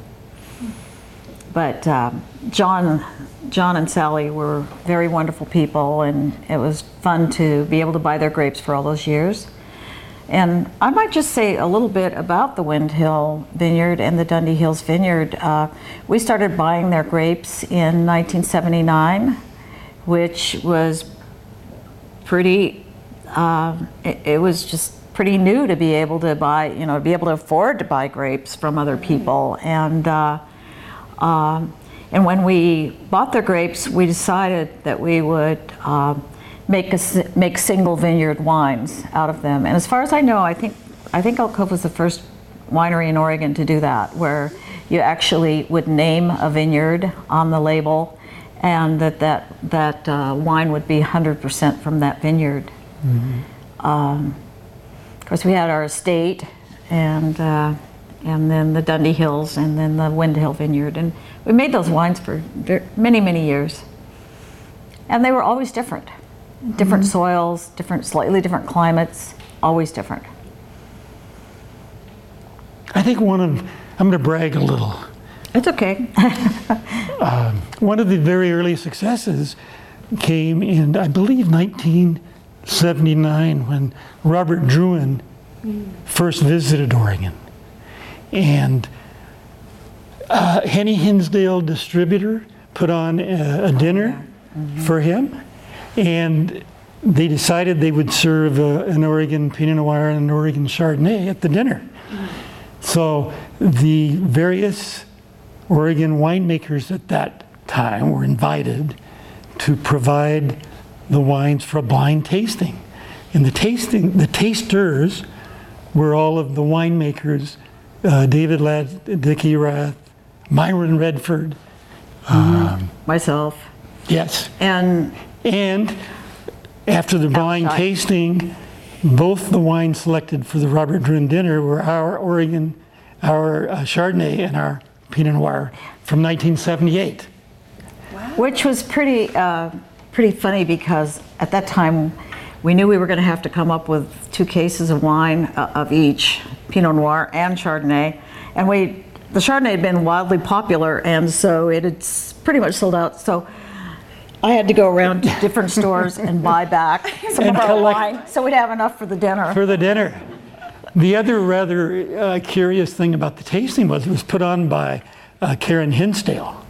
But um, John, John and Sally were very wonderful people, and it was fun to be able to buy their grapes for all those years. And I might just say a little bit about the Wind Hill Vineyard and the Dundee Hills Vineyard. Uh, we started buying their grapes in 1979, which was pretty, um, it, it was just pretty new to be able to buy, you know, be able to afford to buy grapes from other people. And, uh, um, and when we bought their grapes, we decided that we would um, make, a, make single vineyard wines out of them. And as far as I know, I think, I think Elk Cove was the first winery in Oregon to do that, where you actually would name a vineyard on the label and that that, that uh, wine would be 100% from that vineyard. Um, of course, we had our estate and, uh, and then the Dundee Hills and then the Windhill Vineyard. And we made those wines for many, many years. And they were always different. Different soils, different, slightly different climates, always different. I think one of I'm going to brag a little. It's okay. One of the very early successes came in, I believe, 1979 when Robert Drouhin first visited Oregon. And uh, Henny Hinsdale Distributor put on a, a dinner for him. And they decided they would serve uh, an Oregon Pinot Noir and an Oregon Chardonnay at the dinner. So the various Oregon winemakers at that time were invited to provide the wines for a blind tasting. And the tasting, the tasters were all of the winemakers, uh, David Lett, Dick Erath, Myron Redford. Myself. Yes. And And after the blind Outside. tasting, both the wines selected for the Robert Drouhin dinner were our Oregon, our uh, Chardonnay, and our Pinot Noir from 1978. Which was pretty, uh, pretty funny because at that time we knew we were going to have to come up with two cases of wine uh, of each, Pinot Noir and Chardonnay, and we the Chardonnay had been wildly popular, and so it had pretty much sold out. So I had to go around to different stores and buy back some And of our collect- wine so we'd have enough for the dinner. for the dinner. The other rather uh, curious thing about the tasting was it was put on by uh, Karen Hinsdale.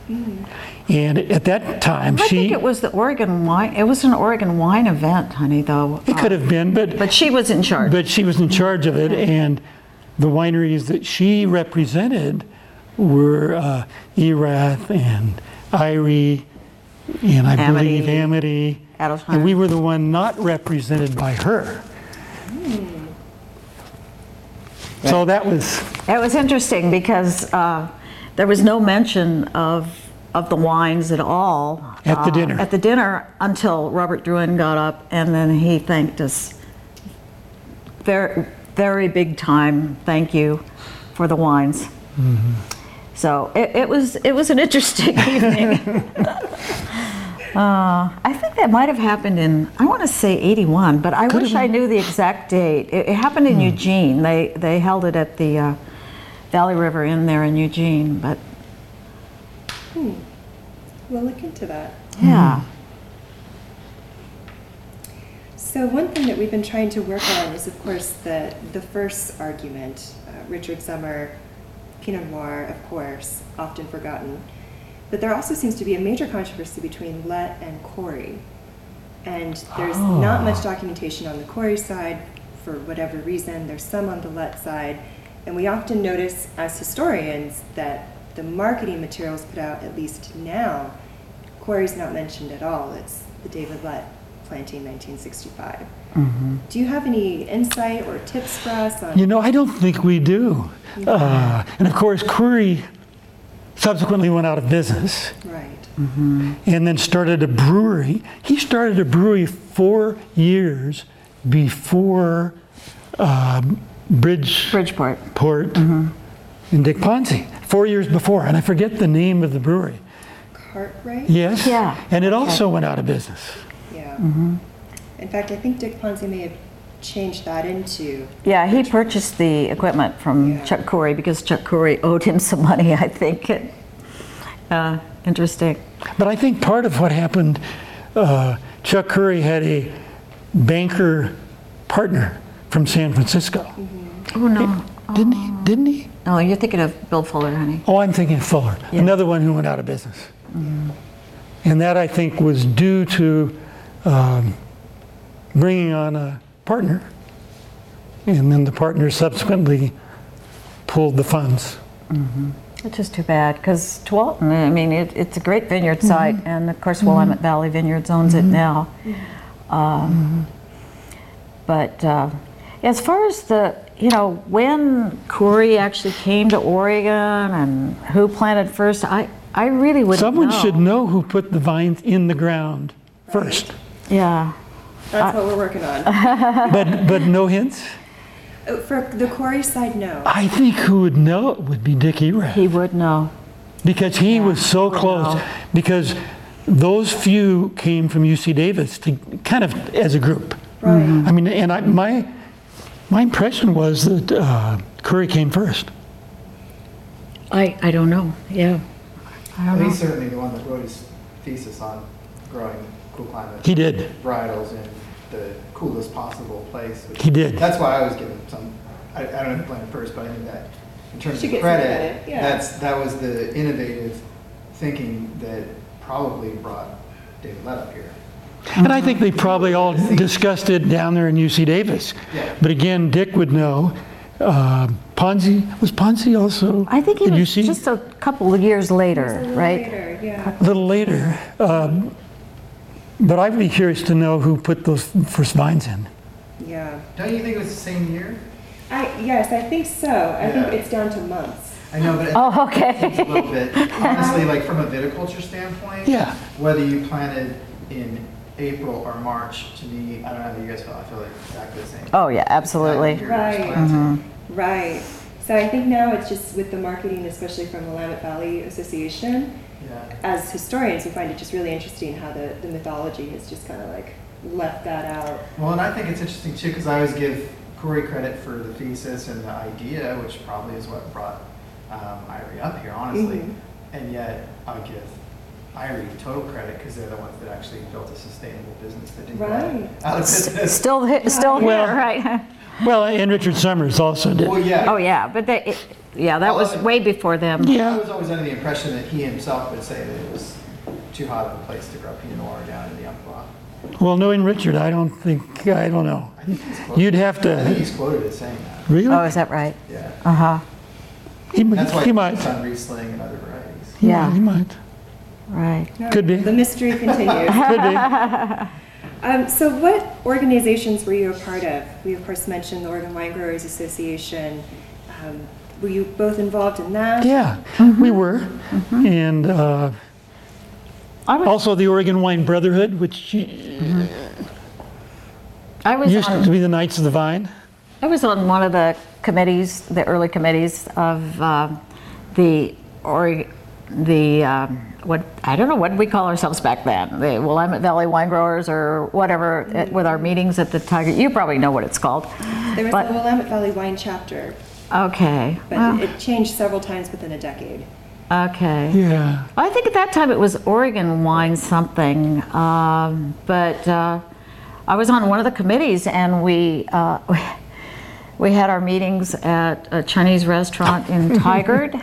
And at that time, I she, I think it was the Oregon wine. It was an Oregon wine event, honey, though. it could have been, but, But she was in charge. but she was in charge of it. And the wineries that she represented were uh, Erath and Eyrie, and I believe Amity. Adelsheim. And we were the one not represented by her. So that was, It was interesting because uh, there was no mention of of the wines at all At the uh, dinner. At the dinner until Robert Drouhin got up and then he thanked us. Very, very big time. Thank you for the wines. Mm-hmm. So it, it was it was an interesting evening. Uh, I think that might have happened in, I want to say 81, but I wish I knew the exact date. It, it happened Hmm. in Eugene. They, they held it at the uh, Valley River Inn there in Eugene, but hmm. We'll look into that. yeah. So one thing that we've been trying to work on is, of course, the the first argument. Uh, Richard Sommer, Pinot Noir, of course, often forgotten. But there also seems to be a major controversy between Lett and Coury. And there's not much documentation on the Coury side for whatever reason. There's some on the Lett side. And we often notice as historians that the marketing materials put out, at least now, Coury's not mentioned at all. It's the David Lett planting 1965. Do you have any insight or tips for us on you know, I don't think we do. Uh, and of course, Coury subsequently went out of business right? Mm-hmm. and then started a brewery. He started a brewery four years before uh, Bridge Bridgeport. Port mm-hmm. and Dick Ponzi, four years before, and I forget the name of the brewery. Cartwright? Yes? Yeah. And it also went out of business. Yeah. Mm-hmm. In fact, I think Dick Ponzi may have changed that into Yeah, he purchased the equipment from Yeah. Chuck Coury because Chuck Coury owed him some money, I think. Uh, interesting. But I think part of what happened, uh, Chuck Coury had a banker partner from San Francisco. Oh, no. Didn't he? Didn't he? No, you're thinking of Bill Fuller, honey. Oh, I'm thinking of Fuller, Yeah. another one who went out of business. And that I think was due to um, bringing on a partner. And then the partner subsequently pulled the funds. Mm-hmm. Which is too bad because Tualatin, I mean, it, it's a great vineyard mm-hmm. site, and of course, Willamette mm-hmm. Valley Vineyards owns it now. Um, But uh, as far as the, you know, when Coury actually came to Oregon and who planted first, I, I really wouldn't Someone know. should know who put the vines in the ground first. Yeah. That's what we're working on. But, but no hints? Oh, For the Coury side, no. I think who would know it would be Dick Erath. He would know. Because he was so close. know. Because those few came from UC Davis to kind of as a group. Right. I mean, and I, my my impression was that uh, Coury came first. I, I don't know. Yeah. I don't Well, know. he's certainly the one that wrote his thesis on growing cool climate He did. varietals in the coolest possible place. which- He did. That's why I was given some, I, I don't have to blame him first, but I think that in terms Should of credit, credit, yeah. that's, that was the innovative thinking that probably brought David Lett up here. And I think they probably all discussed it down there in UC Davis. Yeah. But again, Dick would know. Uh, Ponzi was Ponzi also. I think he at was UC? just a couple of years later, A little right? later, yeah. a little later. Um, but I'd be curious to know who put those first vines in. Yeah. Don't you think it was the same year? I, yes, I think so. I think it's down to months. I know, but it Oh, seems a okay. little bit, honestly, like from a viticulture standpoint. Yeah. Whether you planted in April or March, to me, I don't know how you guys feel, I feel like exactly the same. Oh, yeah, absolutely. You're Right. planting. Right. So I think now it's just with the marketing, especially from the Willamette Valley Association, Yeah. as historians, we find it just really interesting how the, the mythology has just kind of like left that out. Well, and I think it's interesting too, because I always give Coury credit for the thesis and the idea, which probably is what brought um, Eyrie up here, honestly. Mhm. And yet, I give Eyrie total credit because they're the ones that actually built a sustainable business that didn't go Right. out of business. Still, hi- still here, Well- right? Well, and Richard Sommers also did. Well, yeah. Oh, yeah, but they, it- yeah, that was way before them. Yeah, I Yeah, was always under the impression that he himself would say that it was too hot of a place to grow Pinot Noir down in the Umpqua. well, knowing Richard, I don't think, I don't know. I think. You'd have I think to, he's quoted as saying that. really? Oh, is that right? Yeah. Uh-huh, He might, That's why he he might. focused on Riesling and other varieties. Yeah, he Yeah. might. right. Could be. The mystery continues. Could be. Um, so, what organizations were you a part of? We, of course, mentioned the Oregon Wine Growers Association. Um, were you both involved in that? Yeah, we were. And uh, I was, also the Oregon Wine Brotherhood, which I was used to be the Knights of the Vine. I was on one of the committees, the early committees of um, the, or the, um, what, I don't know, what we call ourselves back then? The Willamette Valley Wine Growers or whatever, eh, with our meetings at the Tigard, you probably know what it's called. There was But- the Willamette Valley Wine Chapter, Okay, but well, it changed several times within a decade. okay. Yeah. I think at that time it was Oregon wine something, um, but uh, I was on one of the committees and we uh, we had our meetings at a Chinese restaurant in Tigard,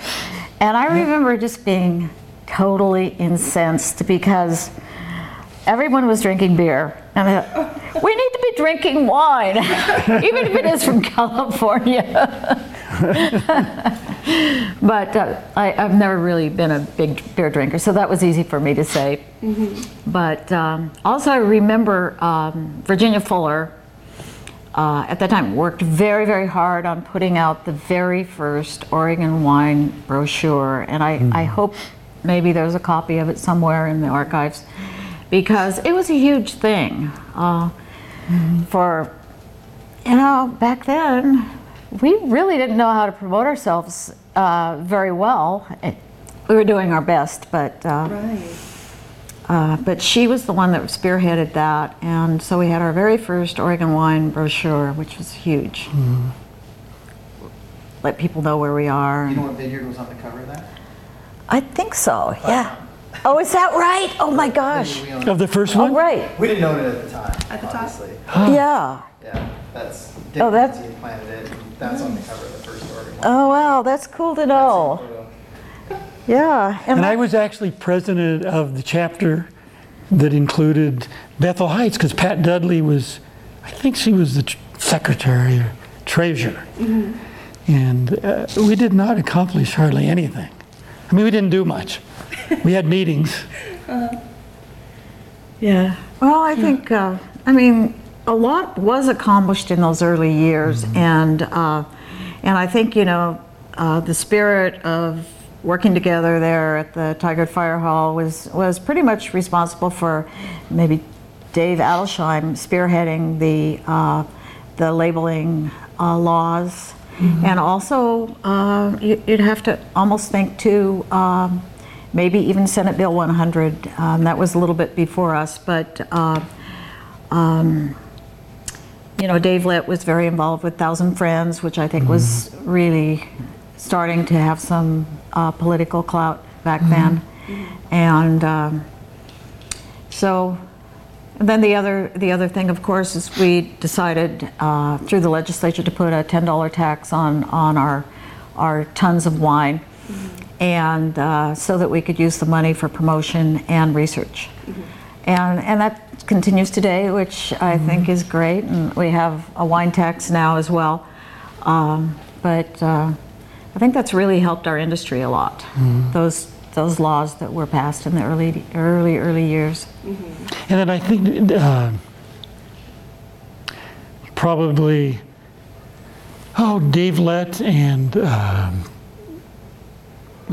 and I remember just being totally incensed because everyone was drinking beer, and I thought, we need to be drinking wine, even if it is from California. But uh, I, I've never really been a big beer drinker, so that was easy for me to say. But um, also, I remember um, Virginia Fuller uh, at that time worked very, very hard on putting out the very first Oregon wine brochure, and I, I hope maybe there's a copy of it somewhere in the archives because it was a huge thing uh, for you know, back then, we really didn't know how to promote ourselves uh, very well. It, we were doing our best, but uh, Right. uh, but she was the one that spearheaded that, and so we had our very first Oregon wine brochure, which was huge. Let people know where we are. You know what vineyard was on the cover of that? I think so. Yeah. Oh, is that right? Oh my gosh. Vineyard we owned. Of the first Oh, one? right. We didn't own it at the time. At the top? obviously. Yeah. Yeah, that's Oh, that's- planted it. And That's on the cover of the first Oregon. Oh wow, that's cool to know. Yeah. And I was actually president of the chapter that included Bethel Heights because Pat Dudley was, I think she was the tr- secretary or treasurer. And uh, we did not accomplish hardly anything. I mean, we didn't do much. We had meetings. Yeah. Well, I think, uh, I mean, a lot was accomplished in those early years, and uh, and I think you know uh, the spirit of working together there at the Tigard Fire Hall was was pretty much responsible for maybe Dave Adelsheim spearheading the uh, the labeling uh, laws, and also uh, you- you'd have to almost think too. Um, maybe even Senate Bill 100. Um, that was a little bit before us, but uh, um, you know, Dave Lett was very involved with Thousand Friends, which I think was really starting to have some uh, political clout back then, and um, so. And then the other, the other thing, of course, is we decided uh, through the legislature to put a $10 tax on, on our, our tons of wine, and uh, so that we could use the money for promotion and research. And, and that continues today, which I think is great. And we have a wine tax now as well. Um, but uh, I think that's really helped our industry a lot. Those those laws that were passed in the early early early years. And then I think uh, probably, oh, Dave Lett and um,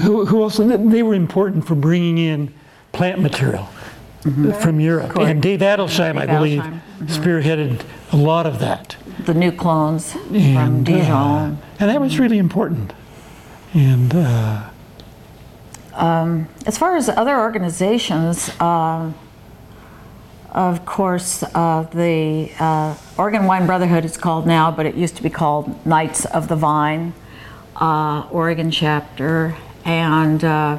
who, who else? They were important for bringing in plant material. From Europe. And Dave Adelsheim, I Dave believe, Adelsheim. spearheaded a lot of that. The new clones from And, uh, Dijon. and that was really important. And uh, As far as other organizations, uh, of course, uh, the uh, Oregon Wine Brotherhood is called now, but it used to be called Knights of the Vine, uh, Oregon chapter, and uh,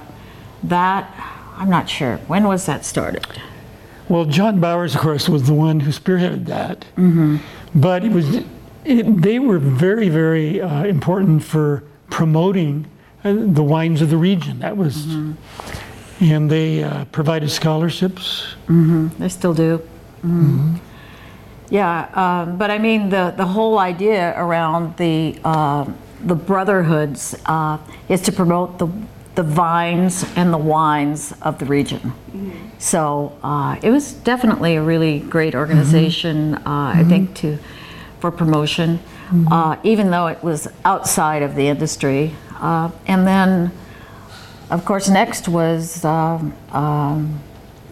that I'm not sure when was that started. Well, John Bowers, of course, was the one who spearheaded that. Mm-hmm. But it was, it, they were very, very uh, important for promoting uh, the wines of the region. That was, Mm-hmm. and they uh, provided scholarships. They still do. Mhm. Yeah, um, but I mean the the whole idea around the uh, the brotherhoods uh, is to promote the the vines and the wines of the region. So uh, it was definitely a really great organization. Uh, I think to for promotion, uh, even though it was outside of the industry. Uh, and then, of course, next was um, um,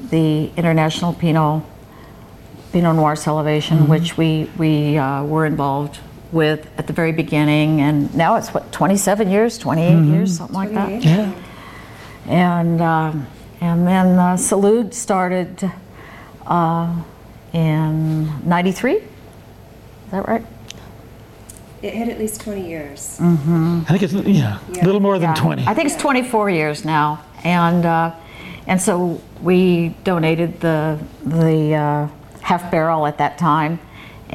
the International Pinot Pinot Noir Celebration, which we we uh, were involved with at the very beginning, and now it's what 27 years, 28 years, something like that. Yeah. And um, and then uh, Salud started uh, in '93. Is that right? It had at least 20 years. Mm-hmm. I think it's, yeah, a Yeah. little more than Yeah. 20. I think it's 24 years now, and uh, and so we donated the the uh, half barrel at that time,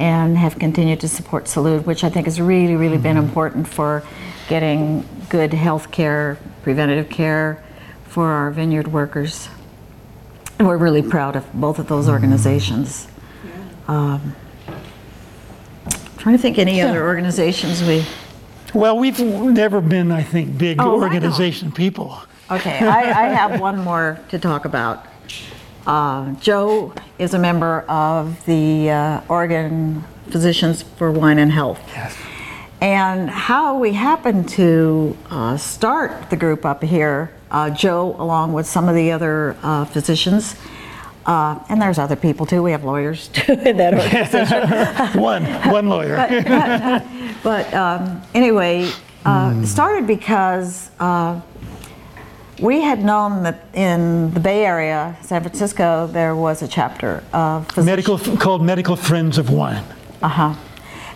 and have continued to support Salud, which I think has really really been important for getting good health care, preventative care for our vineyard workers. And we're really proud of both of those organizations. Um, trying to think any other organizations we. Well, we've never been, I think, big Oh, organization people. Okay, I, I have one more to talk about. Uh, Joe is a member of the uh, Oregon Physicians for Wine and Health. Yes. And how we happened to uh, start the group up here, uh, Joe, along with some of the other uh, physicians, uh, and there's other people too. We have lawyers too in that organization. One, one lawyer. But um, anyway, uh, started because uh, we had known that in the Bay Area, San Francisco, there was a chapter of. Medical, called Medical Friends of Wine. Uh-huh.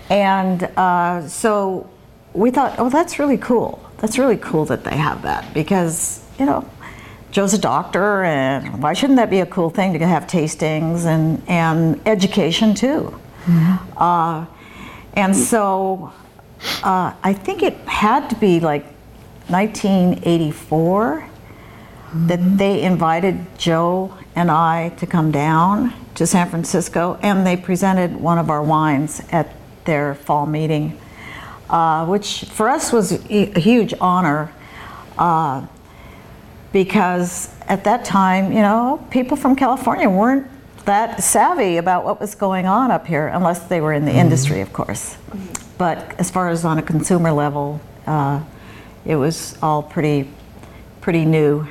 And uh, so we thought, oh, that's really cool. That's really cool that they have that because, you know, Joe's a doctor, and why shouldn't that be a cool thing to have tastings and, and education too? Uh, and so uh, I think it had to be like 1984 that they invited Joe and I to come down to San Francisco, and they presented one of our wines at their fall meeting, uh, which for us was a huge honor uh, because at that time, you know, people from California weren't that savvy about what was going on up here, unless they were in the industry, of course. But as far as on a consumer level, uh, it was all pretty, pretty new.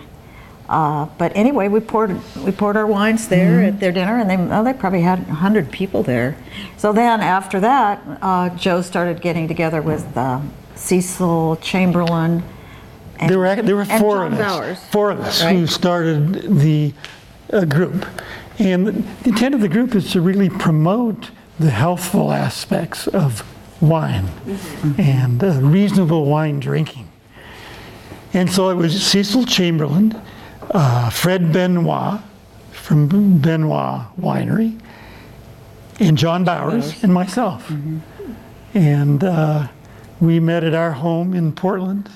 Uh, but anyway, we poured we poured our wines there at their dinner, and they oh, they probably had hundred people there. So then after that, uh, Joe started getting together with uh, Cecil Chamberlain. And, There were, there were four of us, four of us who started the uh, group. And the intent of the group is to really promote the healthful aspects of wine and uh, reasonable wine drinking. And so it was Cecil Chamberlain, uh, Fred Benoit from Benoit Winery, and John Bowers, and myself. And uh, we met at our home in Portland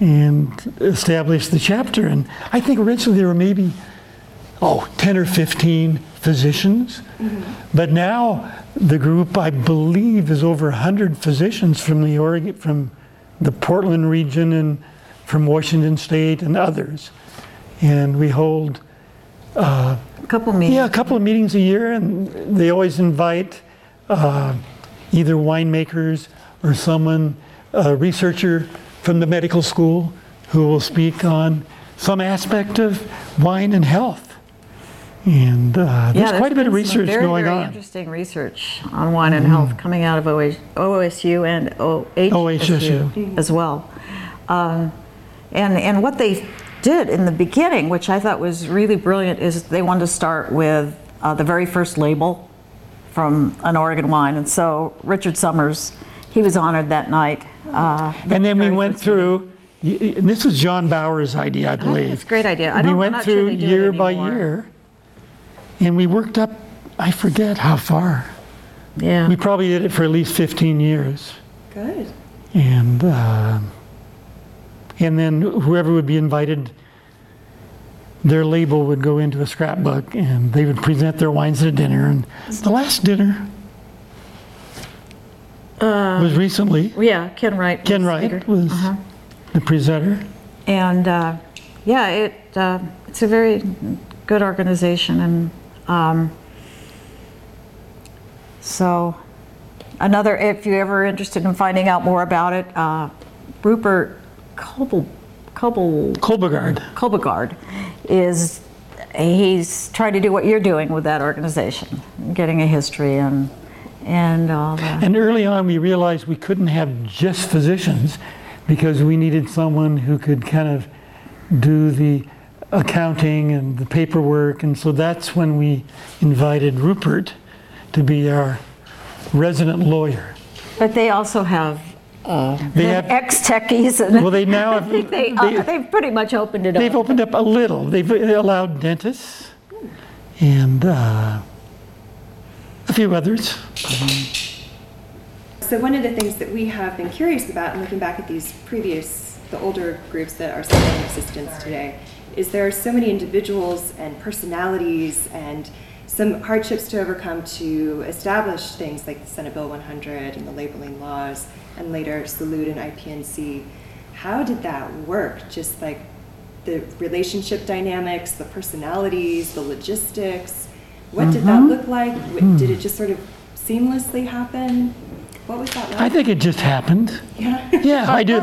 and established the chapter. And I think originally there were maybe, oh, 10 or 15 physicians. But now the group, I believe, is over 100 physicians from the Oregon, from the Portland region and from Washington State and others. And we hold A couple meetings. yeah, a couple of meetings a year, and they always invite uh, either winemakers or someone, a researcher from the medical school, who will speak on some aspect of wine and health. And uh, there's Yeah, quite a bit of research very, going very on. Interesting research on wine and health coming out of OS, OSU and OHSU, OHSU. as well. Um, and and what they did in the beginning, which I thought was really brilliant, is they wanted to start with uh, the very first label from an Oregon wine, and so Richard Sommers, he was honored that night. Uh, And then we went through, and this was John Bowers' idea, I believe. It's a great idea. I we went sure through it year by year, and we worked up, I forget how far. Yeah. We probably did it for at least 15 years. Good. And, uh, and then whoever would be invited, their label would go into a scrapbook and they would present their wines at a dinner. And the last dinner was recently. yeah, Ken Wright. Ken was Wright speaker. was Uh-huh. the presenter. And uh, yeah, it uh, it's a very good organization, and um, so another. If you're ever interested in finding out more about it, uh, Rupert Kobel, Kobel, Kolbegard. Kobelgard is he's trying to do what you're doing with that organization, getting a history and and all that. And early on, we realized we couldn't have just physicians because we needed someone who could kind of do the accounting and the paperwork. And so that's when we invited Rupert to be our resident lawyer. But they also have. Uh, They have- ex techies and Well, they now have, I think they, they, uh, they've pretty much opened it up. they've opened up a little. They've allowed dentists and uh, a few others. So one of the things that we have been curious about, and looking back at these previous, the older groups that are still in existence today, is there are so many individuals and personalities and some hardships to overcome to establish things like the Senate Bill 100 and the labeling laws, and later Salud and IPNC. How did that work? Just like the relationship dynamics, the personalities, the logistics. What did that look like? Wh- Did it just sort of seamlessly happen? What was that like? I think it just happened. yeah. Yeah, I do.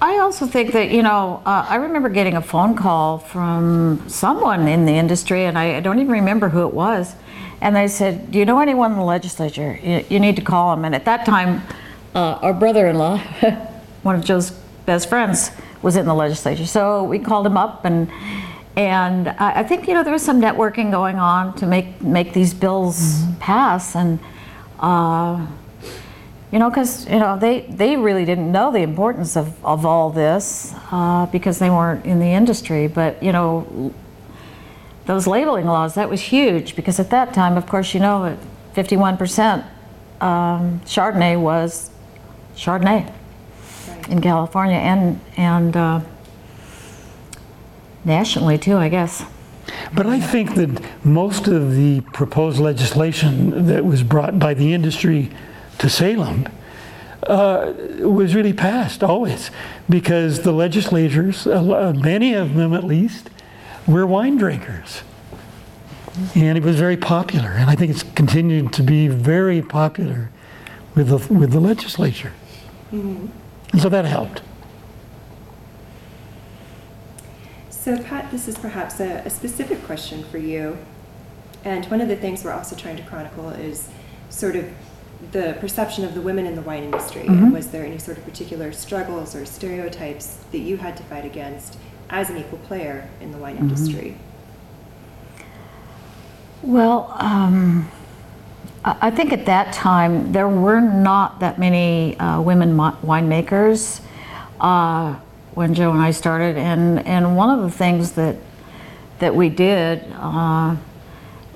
I also think that, you know, uh, I remember getting a phone call from someone in the industry, and I, I don't even remember who it was. And they said, Do you know anyone in the legislature? You, you need to call them. And at that time, uh, our brother in law, one of Joe's best friends, was in the legislature. So we called him up, and and I, I think, you know, there was some networking going on to make, make these bills pass. And, uh, you know, because you know they they really didn't know the importance of, of all this uh, because they weren't in the industry. But you know, those labeling laws that was huge because at that time, of course, you know, 51% um, Chardonnay was Chardonnay in California and and uh, nationally too, I guess. But I think that most of the proposed legislation that was brought by the industry to Salem uh, was really passed always because the legislators, many of them at least, were wine drinkers. And it was very popular. And I think it's continued to be very popular with the, with the legislature. And so that helped. So, Pat, this is perhaps a, a specific question for you. And one of the things we're also trying to chronicle is sort of the perception of the women in the wine industry. And was there any sort of particular struggles or stereotypes that you had to fight against as an equal player in the wine industry? Well, um, I think at that time there were not that many uh, women winemakers uh, when Joe and I started, and and one of the things that that we did uh,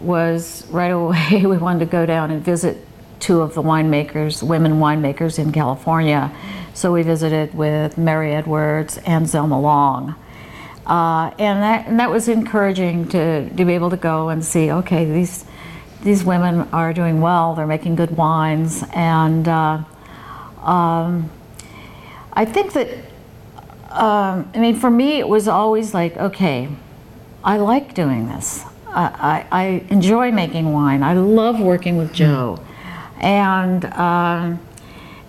was right away we wanted to go down and visit two of the winemakers, women winemakers in California. So we visited with Merry Edwards and Zelma Long. Uh, and, that, and that was encouraging to, to be able to go and see, okay, these, these women are doing well, they're making good wines. And uh, um, I think that, um, I mean, for me, it was always like, okay, I like doing this. I, I, I enjoy making wine. I love working with Joe. And um,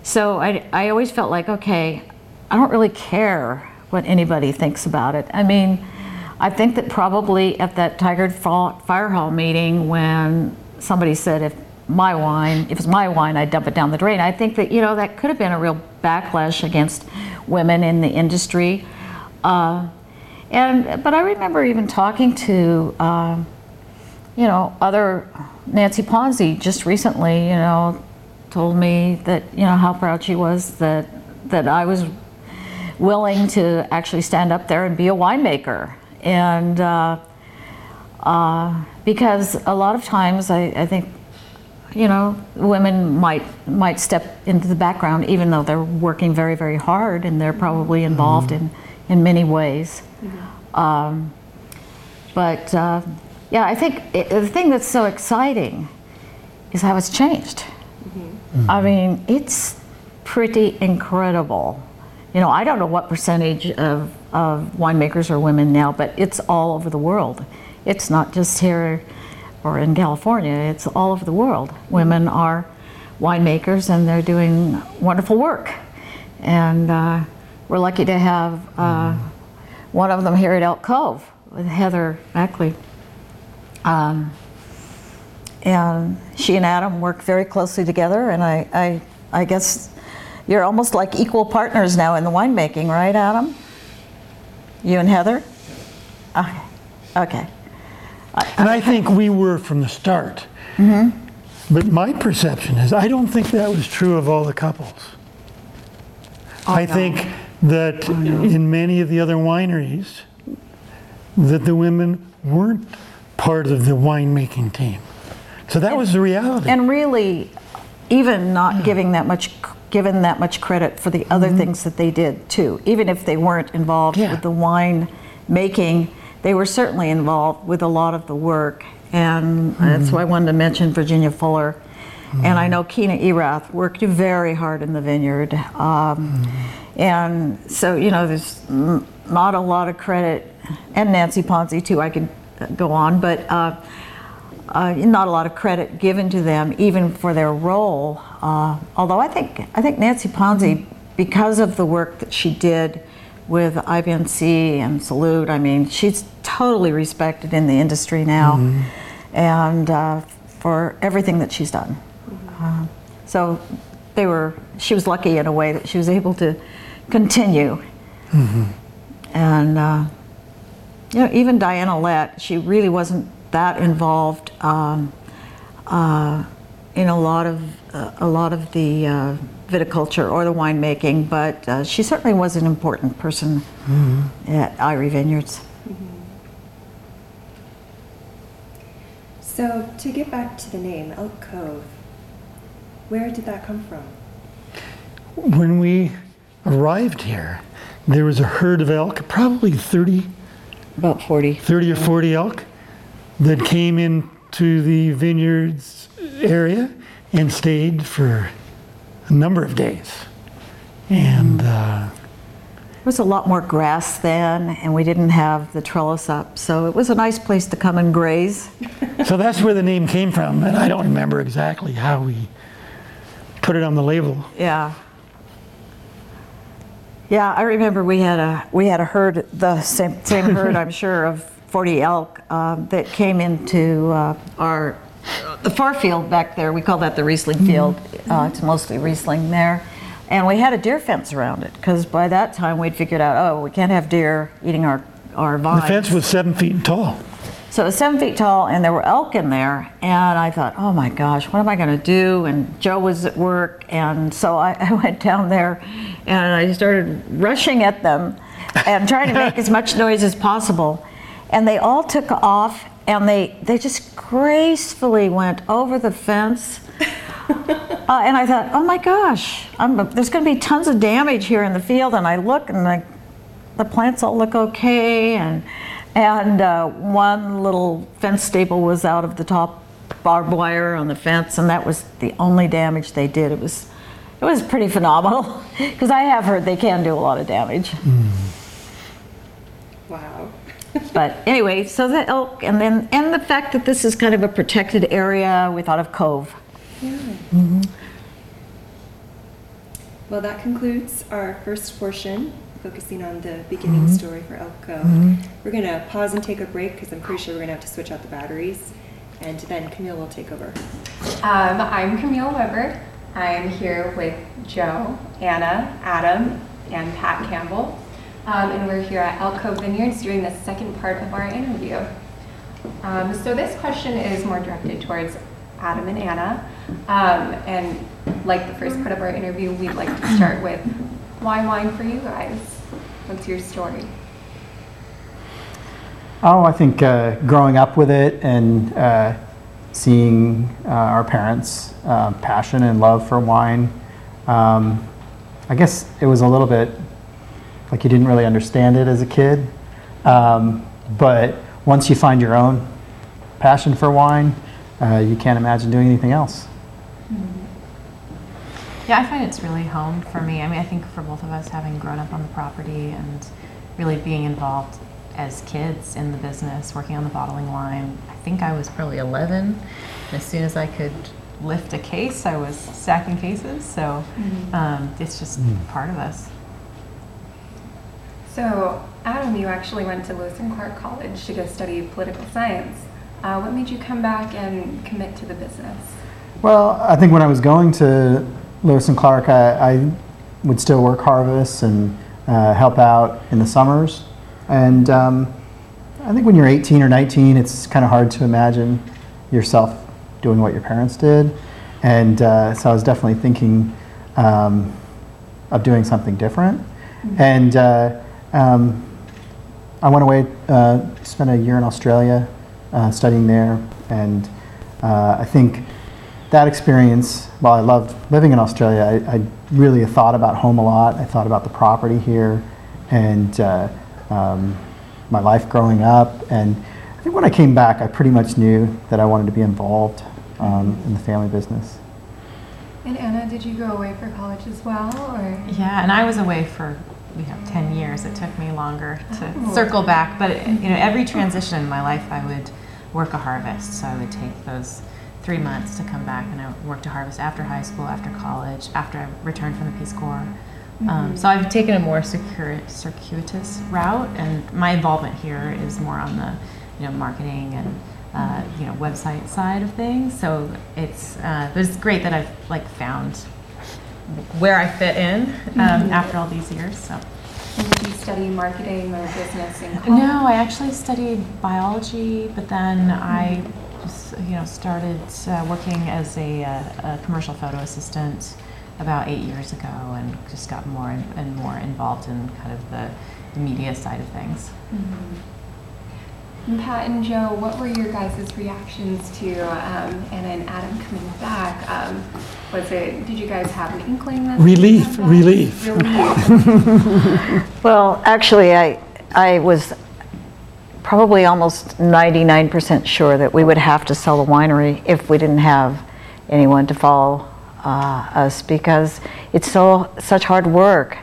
so I, I always felt like, okay, I don't really care what anybody thinks about it. I mean, I think that probably at that Tigard Fire Hall meeting when somebody said if my wine, if it's my wine, I'd dump it down the drain. I think that, you know, that could have been a real backlash against women in the industry. Uh, and, but I remember even talking to, uh, you know, other, Nancy Ponzi just recently, you know, told me that, you know, how proud she was that, that I was willing to actually stand up there and be a winemaker. And uh, uh, because a lot of times I, I think, you know, women might might step into the background even though they're working very, very hard and they're probably involved in, in many ways. Um, but uh, yeah, I think it, the thing that's so exciting is how it's changed. I mean, it's pretty incredible. You know, I don't know what percentage of, of winemakers are women now, but it's all over the world. It's not just here or in California, it's all over the world. Women are winemakers and they're doing wonderful work. And uh, we're lucky to have uh, one of them here at Elk Cove with Heather Ackley. Um, and she and Adam work very closely together, and I, I, I guess you're almost like equal partners now in the winemaking, right, Adam? You and Heather? Okay. Okay. And I think we were from the start. Mm-hmm. But my perception is, I don't think that was true of all the couples. I no. think that in many of the other wineries, that the women weren't part of the winemaking team. So that was the reality. And really, even not giving that much, given that much credit for the other things that they did too. Even if they weren't involved Yeah. with the wine making, they were certainly involved with a lot of the work. And that's why I wanted to mention Virginia Fuller. And I know Keena Erath worked very hard in the vineyard. Um, And so, you know, there's not a lot of credit, and Nancy Ponzi too, I could go on, but uh, uh, not a lot of credit given to them, even for their role. Uh, although I think I think Nancy Ponzi, because of the work that she did with IPNC and Salud, I mean, she's totally respected in the industry now, and uh, for everything that she's done. Uh, so they were. She was lucky in a way that she was able to continue. And uh, you know, even Diana Lett, she really wasn't that involved um, uh, in a lot of uh, a lot of the uh, viticulture or the winemaking, but uh, she certainly was an important person at Eyrie Vineyards. So to get back to the name Elk Cove, where did that come from? when we arrived here, there was a herd of elk, probably 30, About 40. 30 or 40 elk, that came into the vineyards area and stayed for a number of days. And uh, There was a lot more grass then, and we didn't have the trellis up, so it was a nice place to come and graze. so that's where the name came from. And I don't remember exactly how we put it on the label. Yeah. Yeah, I remember we had a we had a herd, the same same herd, I'm sure, of 40 elk um, that came into uh, our the far field back there. We call that the Riesling field. Uh, it's mostly Riesling there, and we had a deer fence around it because by that time we'd figured out, oh, we can't have deer eating our our vines. The fence was seven feet tall. So it was seven feet tall, and there were elk in there. And I thought, oh my gosh, what am I going to do? And Joe was at work, and so I, I went down there, and I started rushing at them, and trying to make as much noise as possible. And they all took off, and they they just gracefully went over the fence. Uh, and I thought, oh my gosh, I'm, there's going to be tons of damage here in the field. And I look, and I, the plants all look okay, and and uh, one little fence staple was out of the top barbed wire on the fence, and that was the only damage they did. It was it was pretty phenomenal because I have heard they can do a lot of damage. Wow. But anyway, so the elk, and then and the fact that this is kind of a protected area, we thought of Cove. Well, that concludes our first portion focusing on the beginning Mhm. story for Elk Cove. Mhm. We're going to pause and take a break because I'm pretty sure we're going to have to switch out the batteries. And then Camille will take over. Um, I'm Camille Weber. I'm here with Joe, Anna, Adam, and Pat Campbell. Um, and we're here at Elk Cove Vineyards doing the second part of our interview. Um, so this question is more directed towards Adam and Anna. Um, and like the first part of our interview, we'd like to start with why wine for you guys? What's your story? Oh, I think uh, growing up with it and uh, seeing uh, our parents' uh, passion and love for wine, um, I guess it was a little bit like you didn't really understand it as a kid. Um, but once you find your own passion for wine, uh, you can't imagine doing anything else. Yeah, I find it's really home for me. I mean, I think for both of us, having grown up on the property and really being involved as kids in the business, working on the bottling line, I think I was probably 11. And as soon as I could lift a case, I was stacking cases. So um, it's just part of us. So, Adam, you actually went to Lewis and Clark College to go study political science. Uh, what made you come back and commit to the business? Well, I think when I was going to Lewis and Clark, I, I would still work harvests and uh, help out in the summers. And um, I think when you're 18 or 19, it's kind of hard to imagine yourself doing what your parents did. And uh, so I was definitely thinking um, of doing something different. And uh, um, I went away, uh, spent a year in Australia uh, studying there. And uh, I think that experience, while I loved living in Australia, I, I really thought about home a lot. I thought about the property here and uh, um, my life growing up. And I think when I came back, I pretty much knew that I wanted to be involved um, in the family business. And Anna, did you go away for college as well, or? Yeah, and I was away for you have 10 years. It took me longer to Oh. circle back, but you know every transition in my life, I would work a harvest. So I would take those three months to come back, and I worked a harvest after high school, after college, after I returned from the Peace Corps. Um, so I've taken a more secure, circuitous route, and my involvement here is more on the you know marketing and uh, you know website side of things. So it's uh, it's great that I've like found where I fit in um, after all these years. So. And did you study marketing or business in college? No, I actually studied biology, but then I just, you know started uh, working as a, uh, a commercial photo assistant about eight years ago, and just got more and, and more involved in kind of the, the media side of things. And Pat and Joe, what were your guys' reactions to um, Anna and Adam coming back? Um, was it? Did you guys have an inkling that Relief, back? relief. Relief. Well, actually, I, I was probably almost 99% sure that we would have to sell the winery if we didn't have anyone to follow uh, us because it's so such hard work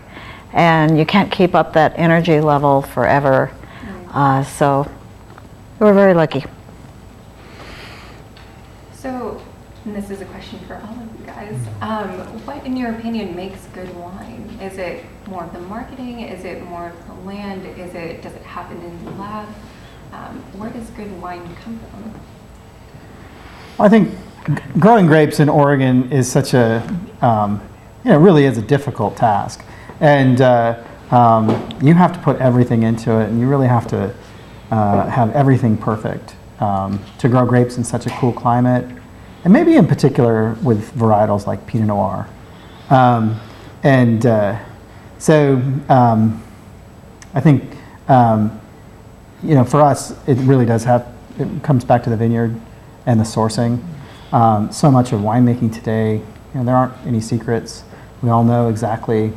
and you can't keep up that energy level forever. Uh, so we were very lucky. So, and this is a question for all of you guys. Um, what, in your opinion, makes good wine? Is it more of the marketing? Is it more of the land? Is it does it happen in the lab? Um, where does good wine come from? I think g- growing grapes in Oregon is such a, um, you know, really is a difficult task. And uh, um, you have to put everything into it, and you really have to uh, have everything perfect um, to grow grapes in such a cool climate, and maybe in particular with varietals like Pinot Noir. Um, and uh, so um, I think, um, you know, for us, it really does have, it comes back to the vineyard and the sourcing. Um, so much of winemaking today, you know, there aren't any secrets. We all know exactly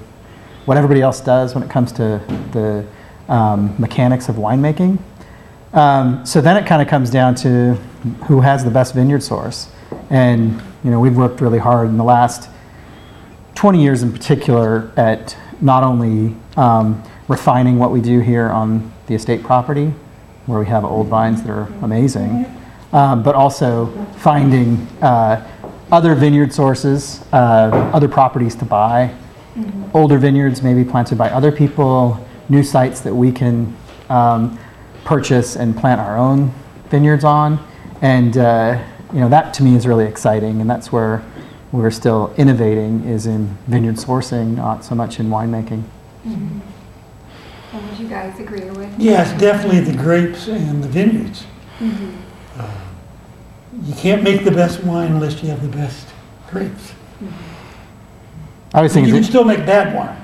what everybody else does when it comes to the um, mechanics of winemaking. Um, so then it kind of comes down to who has the best vineyard source. And, you know, we've worked really hard in the last 20 years in particular at not only um, refining what we do here on the estate property, where we have old vines that are amazing, um, but also finding uh, other vineyard sources, uh, other properties to buy, older vineyards maybe planted by other people, new sites that we can um, purchase and plant our own vineyards on. And uh, you know that to me is really exciting, and that's where we're still innovating is in vineyard sourcing, not so much in winemaking. And would you guys agree with? Yes, definitely the grapes and the vineyards. Uh, You can't make the best wine unless you have the best grapes. I was You can still make bad wine.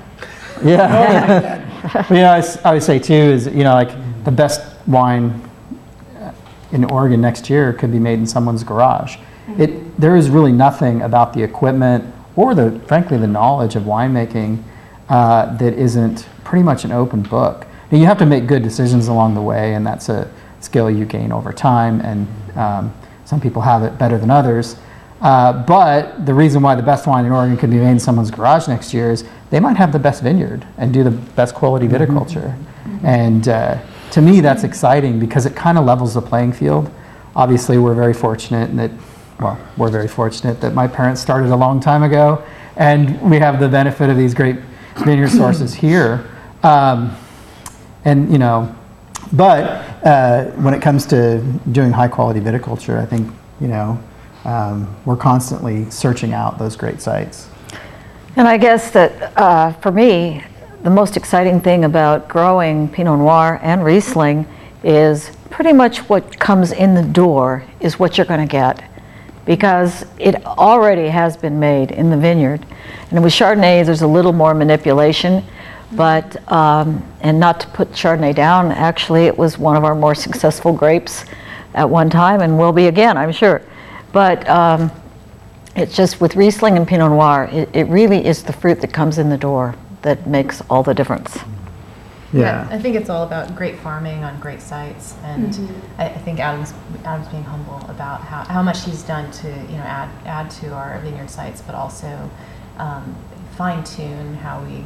You yeah. can always make bad wine. But you know, I, s- I would say too is you know like the best wine uh, in Oregon next year could be made in someone's garage. It there is really nothing about the equipment or the frankly the knowledge of winemaking uh, that isn't pretty much an open book. Now, you have to make good decisions along the way, and that's a skill you gain over time. And um, some people have it better than others. Uh, but the reason why the best wine in Oregon could be made in someone's garage next year is they might have the best vineyard and do the best quality viticulture. And uh, to me, that's exciting because it kind of levels the playing field. Obviously, we're very fortunate that, well, we're very fortunate that my parents started a long time ago, and we have the benefit of these great vineyard sources here. Um, and you know, but uh, when it comes to doing high quality viticulture, I think you know um, we're constantly searching out those great sites. And I guess that uh, for me, the most exciting thing about growing Pinot Noir and Riesling is pretty much what comes in the door is what you're going to get because it already has been made in the vineyard. And with Chardonnay, there's a little more manipulation, but, um, and not to put Chardonnay down, actually, it was one of our more successful grapes at one time and will be again, I'm sure. But um, it's just with Riesling and Pinot Noir, it, it really is the fruit that comes in the door that makes all the difference. Yeah. I think it's all about great farming on great sites, and I, I think Adam's Adam's being humble about how, how much he's done to you know add add to our vineyard sites, but also um, fine tune how we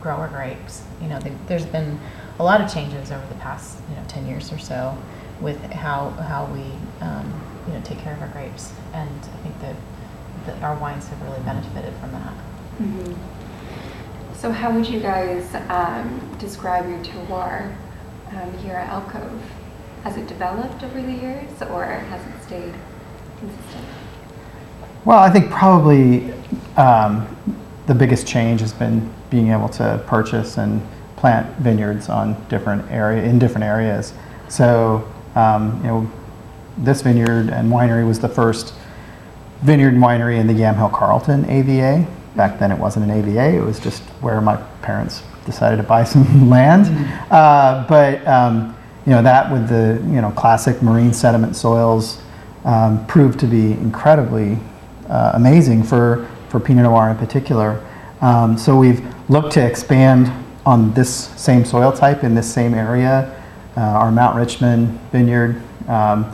grow our grapes. You know, there- there's been a lot of changes over the past you know ten years or so with how how we um, you know take care of our grapes, and I think that, that our wines have really benefited from that. So how would you guys um, describe your terroir um, here at Elk Cove? Has it developed over the years or has it stayed consistent? Well, I think probably um, the biggest change has been being able to purchase and plant vineyards on different area in different areas. So, um, you know, this vineyard and winery was the first vineyard and winery in the Yamhill Carlton AVA. Back then, it wasn't an AVA; it was just where my parents decided to buy some land. Uh, but um, you know, that with the you know classic marine sediment soils um, proved to be incredibly uh, amazing for for Pinot Noir in particular. Um, so we've looked to expand on this same soil type in this same area. Uh, our Mount Richmond vineyard, um,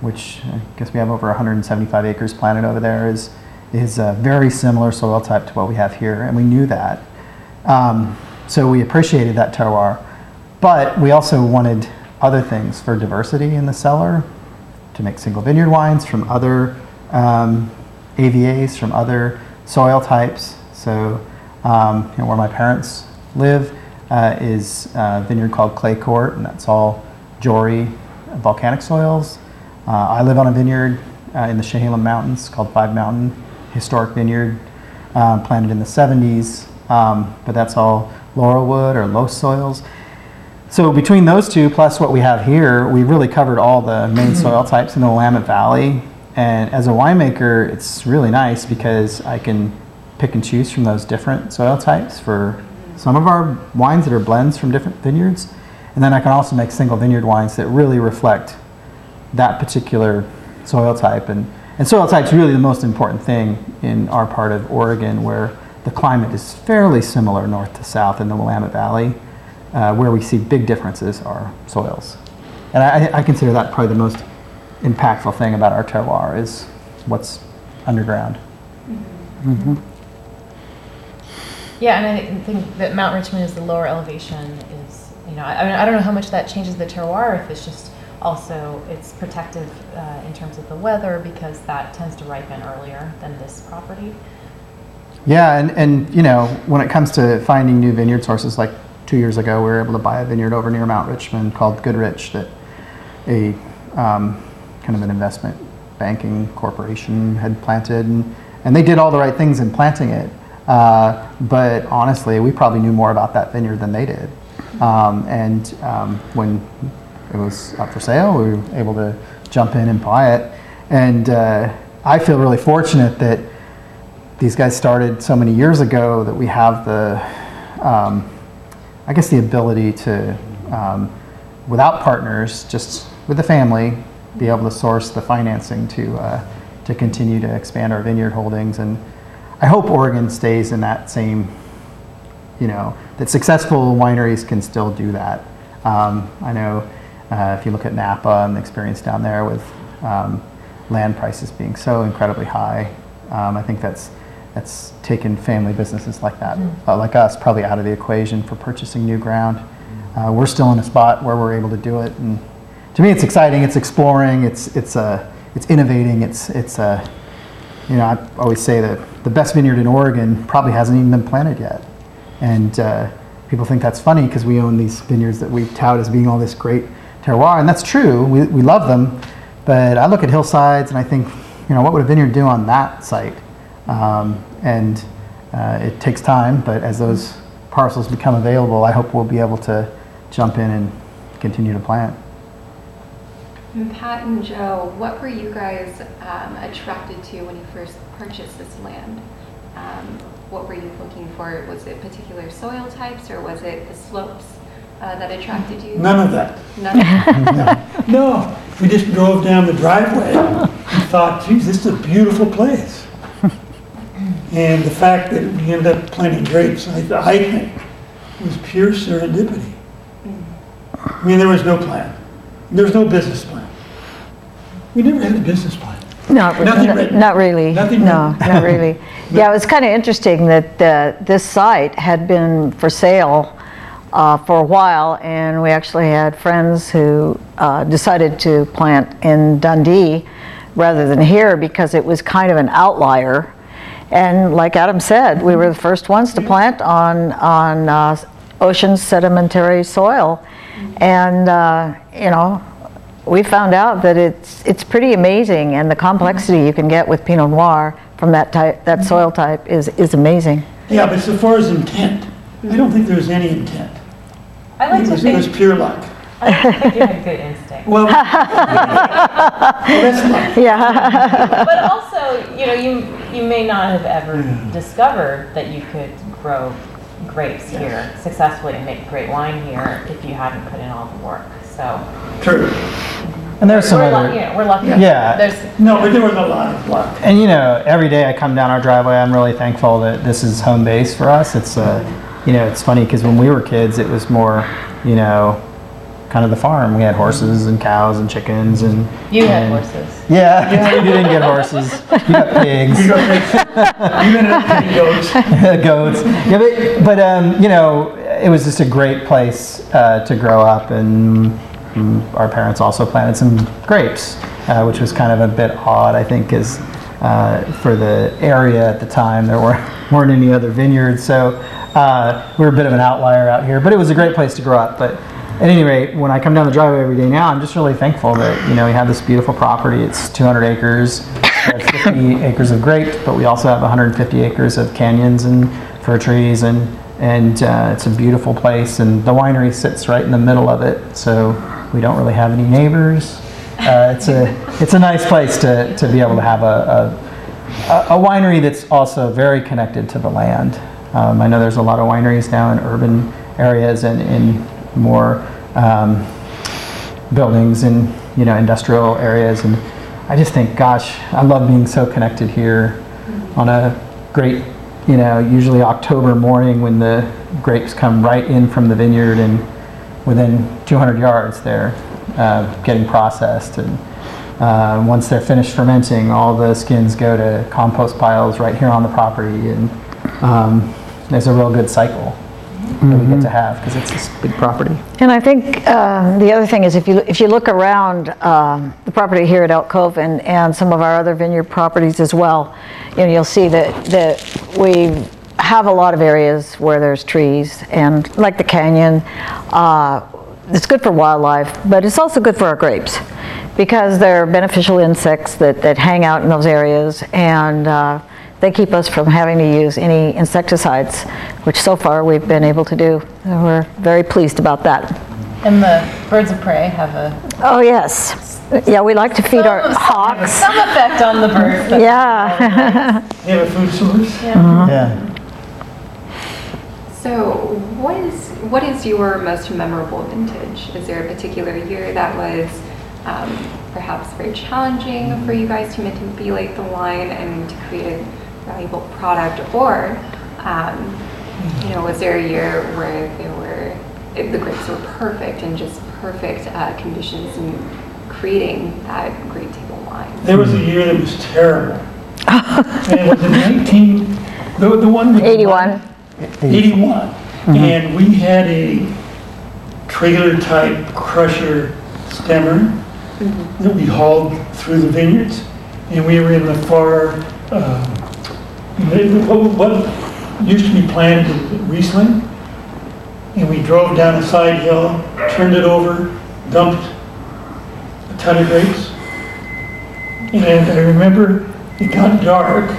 which I guess we have over 175 acres planted over there, is is a very similar soil type to what we have here, and we knew that. Um, so we appreciated that terroir, but we also wanted other things for diversity in the cellar to make single vineyard wines from other um, AVAs, from other soil types. So, um, you know, where my parents live uh, is a vineyard called Clay Court, and that's all Jory volcanic soils. Uh, I live on a vineyard uh, in the Chehalem Mountains called Five Mountain Historic Vineyard, um, planted in the 70s, um, but that's all laurelwood or loess soils. So between those two, plus what we have here, we really covered all the main soil types in the Willamette Valley. And as a winemaker, it's really nice because I can pick and choose from those different soil types for some of our wines that are blends from different vineyards. And then I can also make single vineyard wines that really reflect that particular soil type. And, and soil type is really the most important thing in our part of Oregon where the climate is fairly similar north to south in the Willamette Valley. Uh, where we see big differences are soils. And I, I consider that probably the most impactful thing about our terroir is what's underground. Yeah, and I think- that Mount Richmond is the lower elevation is, you know, I I don't know how much that changes the terroir, if it's just also, it's protective uh, in terms of the weather because that tends to ripen earlier than this property. Yeah, and, and you know, when it comes to finding new vineyard sources, like two years ago, we were able to buy a vineyard over near Mount Richmond called Goodrich that a um, kind of an investment banking corporation had planted, and, and they did all the right things in planting it. Uh, but honestly, we probably knew more about that vineyard than they did. Um, and um, when it was up for sale, we were able to jump in and buy it. And uh, I feel really fortunate that these guys started so many years ago that we have the, um, I guess, the ability to, um, without partners, just with the family, be able to source the financing to uh, to continue to expand our vineyard holdings. And I hope Oregon stays in that same, you know, that successful wineries can still do that. Um, I know uh, if you look at Napa and the experience down there with um, land prices being so incredibly high, um, I think that's that's taken family businesses like that, uh, like us, probably out of the equation for purchasing new ground. Uh, we're still in a spot where we're able to do it, and to me, it's exciting. It's exploring. It's it's uh, it's innovating. It's it's uh, you know I always say that the best vineyard in Oregon probably hasn't even been planted yet, and uh, people think that's funny because we own these vineyards that we tout as being all this great terroir, and that's true. We we love them, but I look at hillsides and I think, you know, what would a vineyard do on that site? Um, and uh, it takes time, but as those parcels become available, I hope we'll be able to jump in and continue to plant. And Pat and Joe, what were you guys um, attracted to when you first purchased this land? Um, what were you looking for? Was it particular soil types or was it the slopes uh, that attracted you? None of that. None. No, we just drove down the driveway and thought, geez, this is a beautiful place. And the fact that we ended up planting grapes, I, I think, was pure serendipity. I mean, there was no plan. There was no business plan. We never had a business plan. Not, Nothing n- written. not really. Nothing No, written. not really. Yeah, it was kind of interesting that uh, this site had been for sale uh, for a while, and we actually had friends who uh, decided to plant in Dundee rather than here because it was kind of an outlier. And like Adam said, we were the first ones to plant on, on uh, ocean sedimentary soil. And, uh, you know, we found out that it's it's pretty amazing, and the complexity you can get with Pinot Noir from that type that soil type is is amazing. Yeah, but so far as intent, I don't think there was any intent. I like It to was, it was pure luck. I like to think you had good instinct. Well, well. Yeah, but also, you know, you you may not have ever discovered that you could grow grapes here successfully and make great wine here if you hadn't put in all the work. So True. And there's some we're, other, lucky, you know, we're lucky. Yeah. There's No, but there was a lot of luck. And you know, every day I come down our driveway, I'm really thankful that this is home base for us. It's uh, you know, it's funny because when we were kids, it was more, you know, kind of the farm. We had horses and cows and chickens and you had horses. Yeah, you didn't get horses. You got pigs. You ended up getting goats. goats. Yeah, but, but um, you know, it was just a great place uh, to grow up, and mm, our parents also planted some grapes, uh, which was kind of a bit odd, I think, is uh, for the area at the time there were weren't any other vineyards, so uh, we were a bit of an outlier out here. But it was a great place to grow up. But at any rate, when I come down the driveway every day now, I'm just really thankful that you know we have this beautiful property. It's 200 acres. We have 50 acres of grapes, but we also have 150 acres of canyons and fir trees, and and uh, it's a beautiful place. And the winery sits right in the middle of it, so we don't really have any neighbors. Uh, it's a it's a nice place to, to be able to have a, a, a winery that's also very connected to the land. Um, I know there's a lot of wineries now in urban areas and in more um, buildings and you know industrial areas. And I just think gosh I love being so connected here on a great you know usually October morning when the grapes come right in from the vineyard and within 200 yards they're uh, getting processed. And uh, once they're finished fermenting all the skins go to compost piles right here on the property. And um, there's a real good cycle that we get to have because it's this big property. And I think uh, the other thing is if you if you look around um, the property here at Elk Cove and, and some of our other vineyard properties as well, you know, you'll see that that we have a lot of areas where there's trees and like the canyon. Uh, it's good for wildlife, but it's also good for our grapes because there are beneficial insects that, that hang out in those areas and uh, they keep us from having to use any insecticides, which so far we've been able to do. And We're very pleased about that. And the birds of prey have a Oh, yes. Yeah, we like to feed our some- hawks. some effect on the birds. but- Yeah. They have a food source? Yeah. So, what is what is your most memorable vintage? Is there a particular year that was um, perhaps very challenging for you guys to manipulate the wine and to create a valuable product, or um, you know, was there a year where there were the grapes were perfect and just perfect uh, conditions in creating that great table wine? There was a year that was terrible. And it was in 19, the, the one with. the 81. 81. And we had a trailer type crusher stemmer that we hauled through the vineyards. And we were in the far, the- what, used to be planted in Riesling. And we drove down a side hill, turned it over, dumped a ton of grapes. And I remember it got dark.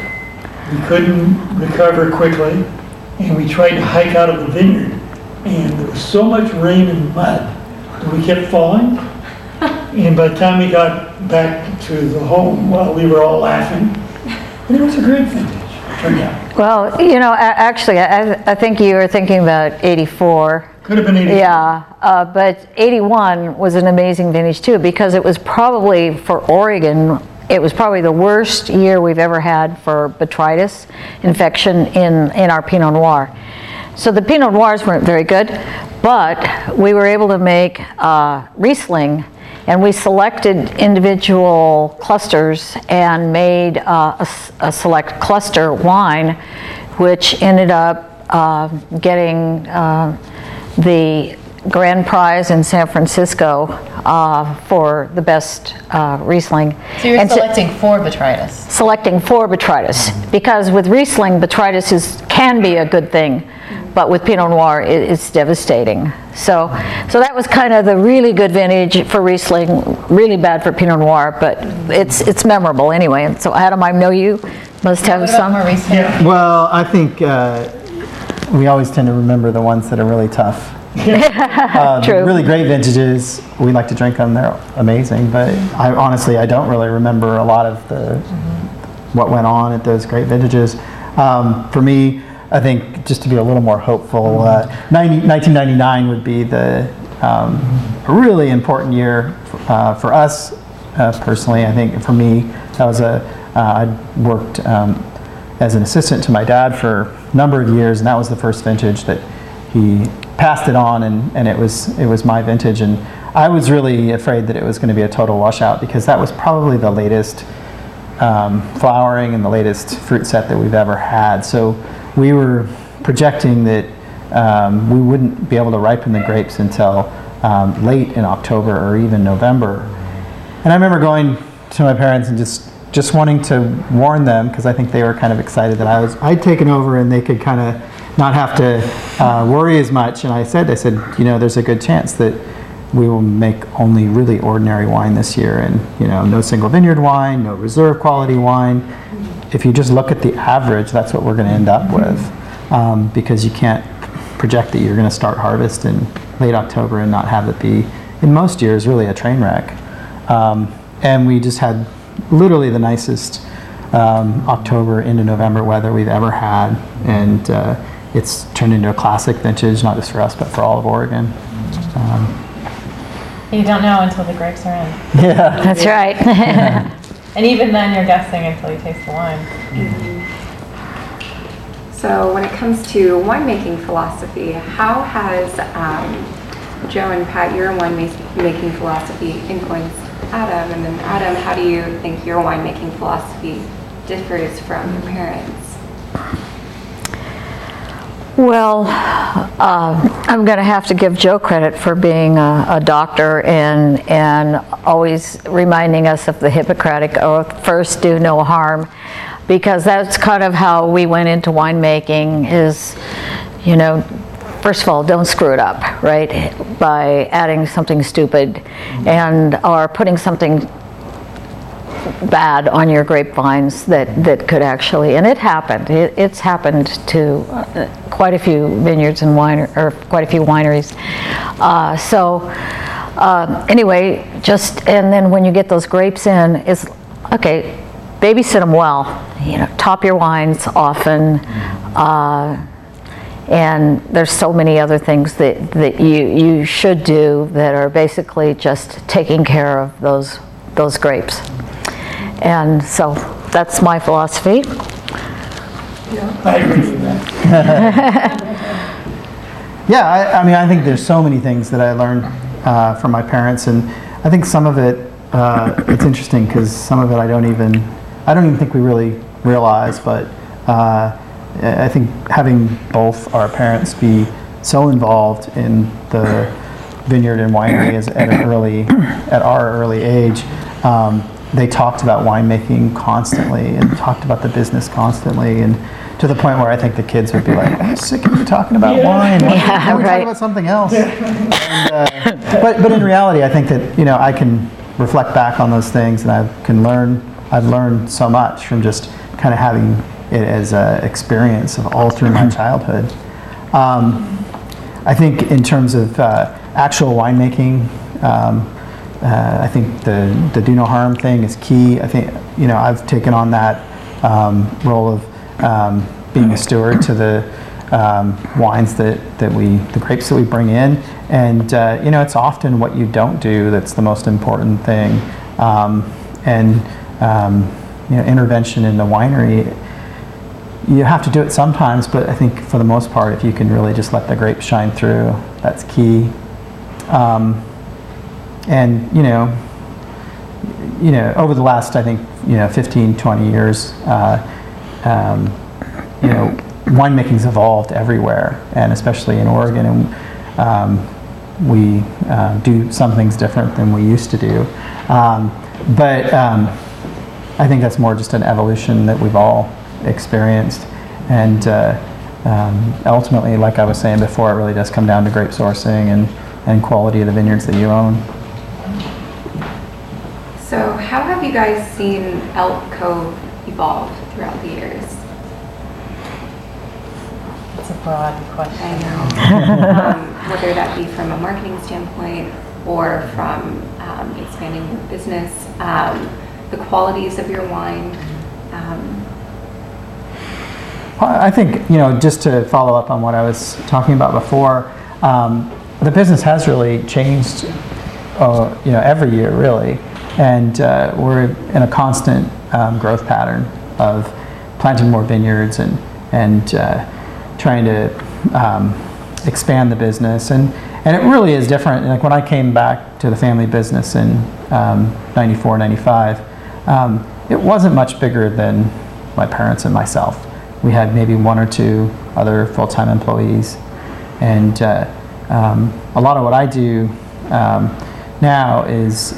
We couldn't recover quickly, and we tried to hike out of the vineyard. And there was so much rain and mud that we kept falling. And by the time we got back to the home, well, we were all laughing. And it was a great out. Well, you know, actually, I, I think you were thinking about 84. Could have been 80. Yeah, uh, but 81 was an amazing vintage too because it was probably for Oregon, it was probably the worst year we've ever had for botrytis infection in, in our Pinot Noir. So the Pinot Noirs weren't very good, but we were able to make uh, Riesling and we selected individual clusters and made uh, a, a select cluster wine, which ended up uh, getting uh, the grand prize in San Francisco uh, for the best uh, Riesling. So you're And so- selecting for botrytis. selecting for botrytis because with Riesling, botrytis is, can be a good thing, but with Pinot Noir, it, it's devastating. So, so that was kind of the really good vintage for Riesling, really bad for Pinot Noir, but it's it's memorable anyway. And so, Adam, I know you must have some. more? Yeah, Well, I think uh, we always tend to remember the ones that are really tough. The True. Really great vintages. We like to drink them. They're amazing. But I honestly, I don't really remember a lot of the what went on at those great vintages. Um, for me, I think just to be a little more hopeful, uh, 90, 1999 would be the um, really important year uh, for us uh, personally. I think for me, that was a uh, I worked um, as an assistant to my dad for a number of years, and that was the first vintage that he passed it on, and, and it was it was my vintage, and I was really afraid that it was going to be a total washout because that was probably the latest um, flowering and the latest fruit set that we've ever had. So we were projecting that um, we wouldn't be able to ripen the grapes until um, late in October or even November. And I remember going to my parents and just just wanting to warn them because I think they were kind of excited that I was I'd taken over and they could kind of not have to uh, worry as much. And I said, I said, you know, there's a good chance that we will make only really ordinary wine this year, and you know, no single vineyard wine, no reserve quality wine. If you just look at the average, that's what we're going to end up with, um, because you can't project that you're going to start harvest in late October and not have it be, in most years, really a train wreck. Um, and we just had literally the nicest um, October into November weather we've ever had, and uh, it's turned into a classic vintage, not just for us, but for all of Oregon. Um, You don't know until the grapes are in. yeah. That's right. And even then, you're guessing until you taste the wine. So, when it comes to winemaking philosophy, how has um, Joe and Pat, your winemaking philosophy influenced Adam? And then, Adam, how do you think your winemaking philosophy differs from your parents? Well, uh, I'm going to have to give Joe credit for being a, a doctor and and always reminding us of the Hippocratic oath: first, do no harm, because that's kind of how we went into winemaking. Is you know, first of all, don't screw it up, right? By adding something stupid, and or putting something bad on your grapevines that, that could actually, and it happened. It, it's happened to uh, quite a few vineyards and wine, or quite a few wineries. Uh, so uh, anyway, just and then when you get those grapes in, it's okay. Babysit them well. You know, top your wines often. Uh, and there's so many other things that, that you, you should do that are basically just taking care of those, those grapes. And so that's my philosophy. Yeah, I agree with that. Yeah, I, I mean, I think there's so many things that I learned uh, from my parents, and I think some of it, uh, it's interesting because some of it I don't even, I don't even think we really realize, but uh, I think having both our parents be so involved in the vineyard and winery as, at an early, at our early age, um, they talked about winemaking constantly and talked about the business constantly, and to the point where I think the kids would be like, "I'm sick of you talking about wine. Why Yeah, can't we talk right. about something else?" And, uh, but but in reality, I think that you know I can reflect back on those things, and I can learn. I've learned so much from just kind of having it as an experience of all through my childhood. Um, I think in terms of uh, actual winemaking, um, uh, I think the the do no harm thing is key. I think you know I've taken on that um, role of um, being a steward to the um, wines that, that we the grapes that we bring in, and uh, you know it's often what you don't do that's the most important thing, um, and um, you know intervention in the winery you have to do it sometimes, but I think for the most part, if you can really just let the grapes shine through, that's key. Um, and you know, you know, over the last I think you know 15, 20 years, uh, um, you know, winemaking's evolved everywhere, and especially in Oregon, and um, we uh, do some things different than we used to do. Um, but um, I think that's more just an evolution that we've all experienced. And uh, um, ultimately, like I was saying before, it really does come down to grape sourcing and, and quality of the vineyards that you own. So, how have you guys seen Elk Cove evolve throughout the years? It's a broad question. I know. um, whether that be from a marketing standpoint or from um, expanding your business, um, the qualities of your wine. Um, I think, you know, just to follow up on what I was talking about before, um, the business has really changed, uh, you know, every year really. And uh, we're in a constant um, growth pattern of planting more vineyards and, and uh, trying to um, expand the business. And, and it really is different. Like when I came back to the family business in um, 94, 95, um, it wasn't much bigger than my parents and myself. We had maybe one or two other full-time employees, and uh, um, a lot of what I do um, now is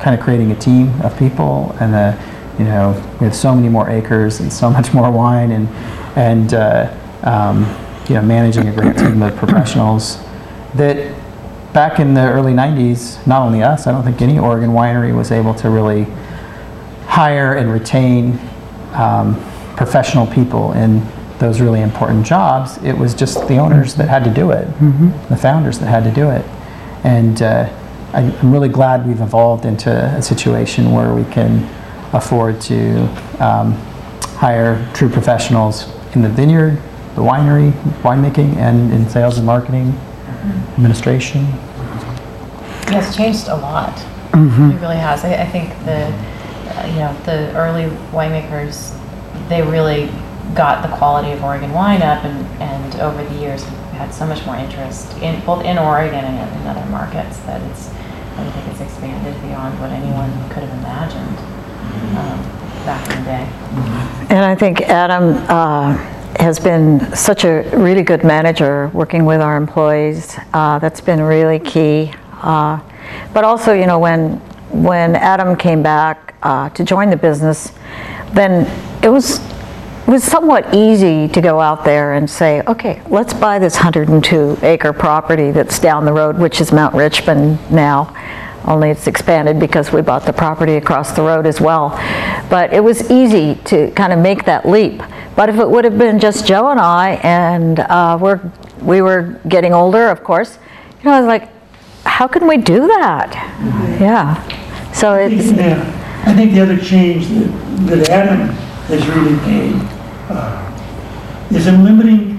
kind of creating a team of people, and uh, you know we have so many more acres and so much more wine, and and uh, um, you know managing a great team of professionals that back in the early 90s, not only us, I don't think any Oregon winery was able to really hire and retain um, professional people in those really important jobs. It was just the owners that had to do it, the founders that had to do it. And uh, I'm really glad we've evolved into a situation where we can afford to um, hire true professionals in the vineyard, the winery, winemaking, and in sales and marketing, administration. It has changed a lot. It really has. I, I think the, uh, you know, the early winemakers, they really got the quality of Oregon wine up, and, and over the years had so much more interest in both in Oregon and in other markets that it's, I think it's expanded beyond what anyone could have imagined um, back in the day. And I think Adam uh, has been such a really good manager working with our employees. Uh, that's been really key. Uh, but also, you know, when when Adam came back uh, to join the business, then it was it was somewhat easy to go out there and say, okay, let's buy this 102 acre property that's down the road, which is Mount Richmond now. Only it's expanded because we bought the property across the road as well. But it was easy to kind of make that leap. But if it would have been just Joe and I, and uh, we're, we were getting older, of course, you know, I was like, how can we do that? Yeah. So it's, Yeah, I think the other change that, that Adam has really made uh, is in limiting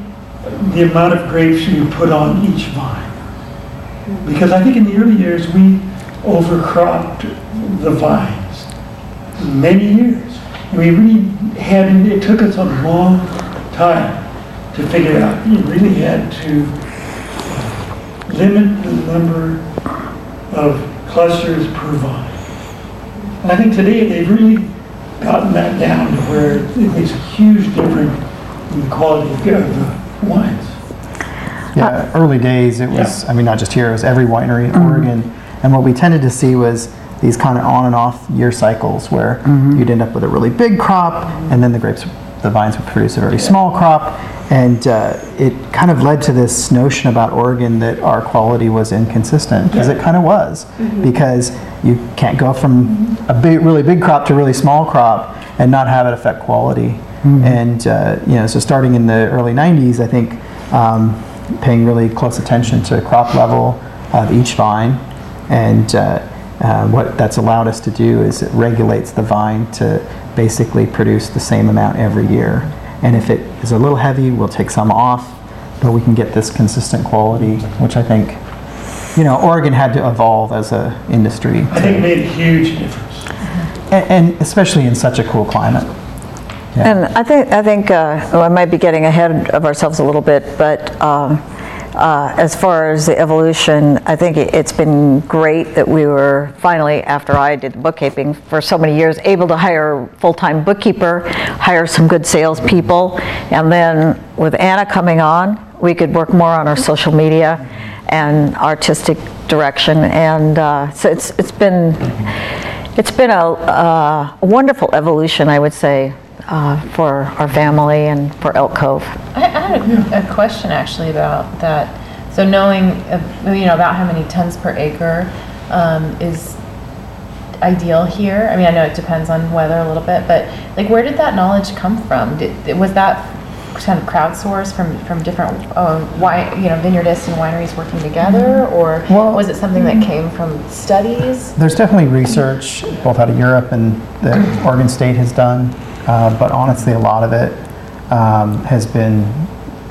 the amount of grapes you put on each vine. Because I think in the early years, we overcropped the vines many years. And we really had, it took us a long time to figure out, you really had to limit the number of clusters per vine. And I think today they've really gotten that down to where it makes a huge difference in the quality of the wines. Yeah, uh, early days, it was, I mean, not just here, it was every winery in mm-hmm. Oregon. And what we tended to see was these kind of on and off year cycles where mm-hmm. you'd end up with a really big crop and then the grapes, the vines would produce a very small crop. And uh, it kind of led to this notion about Oregon that our quality was inconsistent, because it kind of was. Because you can't go from a big, really big crop to a really small crop and not have it affect quality. And, uh, you know, so starting in the early 90s, I think um, paying really close attention to crop level of each vine. And uh, uh, what that's allowed us to do is it regulates the vine to basically produce the same amount every year. And if it is a little heavy, we'll take some off, but we can get this consistent quality, which I think, you know, Oregon had to evolve as a industry. I think it made a huge difference. And, and especially in such a cool climate. Yeah. And I think, I think, uh, well, I might be getting ahead of ourselves a little bit, but um, uh, as far as the evolution, I think it- it's been great that we were finally, after I did the bookkeeping for so many years, able to hire a full-time bookkeeper, hire some good salespeople, and then with Anna coming on, we could work more on our social media and artistic direction, and uh, so it's, it's been, it's been a, uh, a wonderful evolution, I would say, uh, for our family and for Elk Cove. I, I had a, a question actually about that. So knowing, uh, you know, about how many tons per acre um, is ideal here. I mean, I know it depends on weather a little bit, but like, where did that knowledge come from? Did, was that kind of crowdsourced from from different uh, wine, you know, vineyardists and wineries working together, or Well- was it something that came from studies? There's definitely research both out of Europe and that Oregon State has done, uh, but honestly, a lot of it um, has been,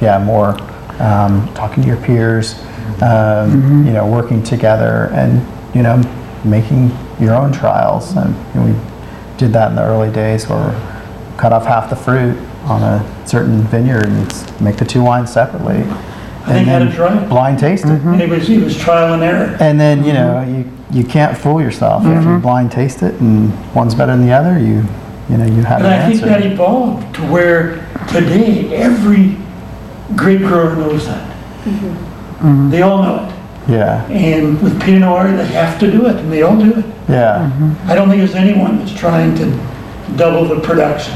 yeah, more um, talking to your peers, um, you know, working together, and you know, making your own trials. And you know, we did that in the early days, where we cut off half the fruit on a certain vineyard and make the two wines separately, I think and had then dry. blind taste it. And it was, it was trial and error. And then, you know, you, you can't fool yourself. If you blind taste it and one's better than the other, you, you know, you have And an I think that evolved to where today every grape grower knows that. Mm-hmm. They all know it. Yeah, And with Pinot Noir, they have to do it, and they all do it. yeah. I don't think there's anyone that's trying to double the production.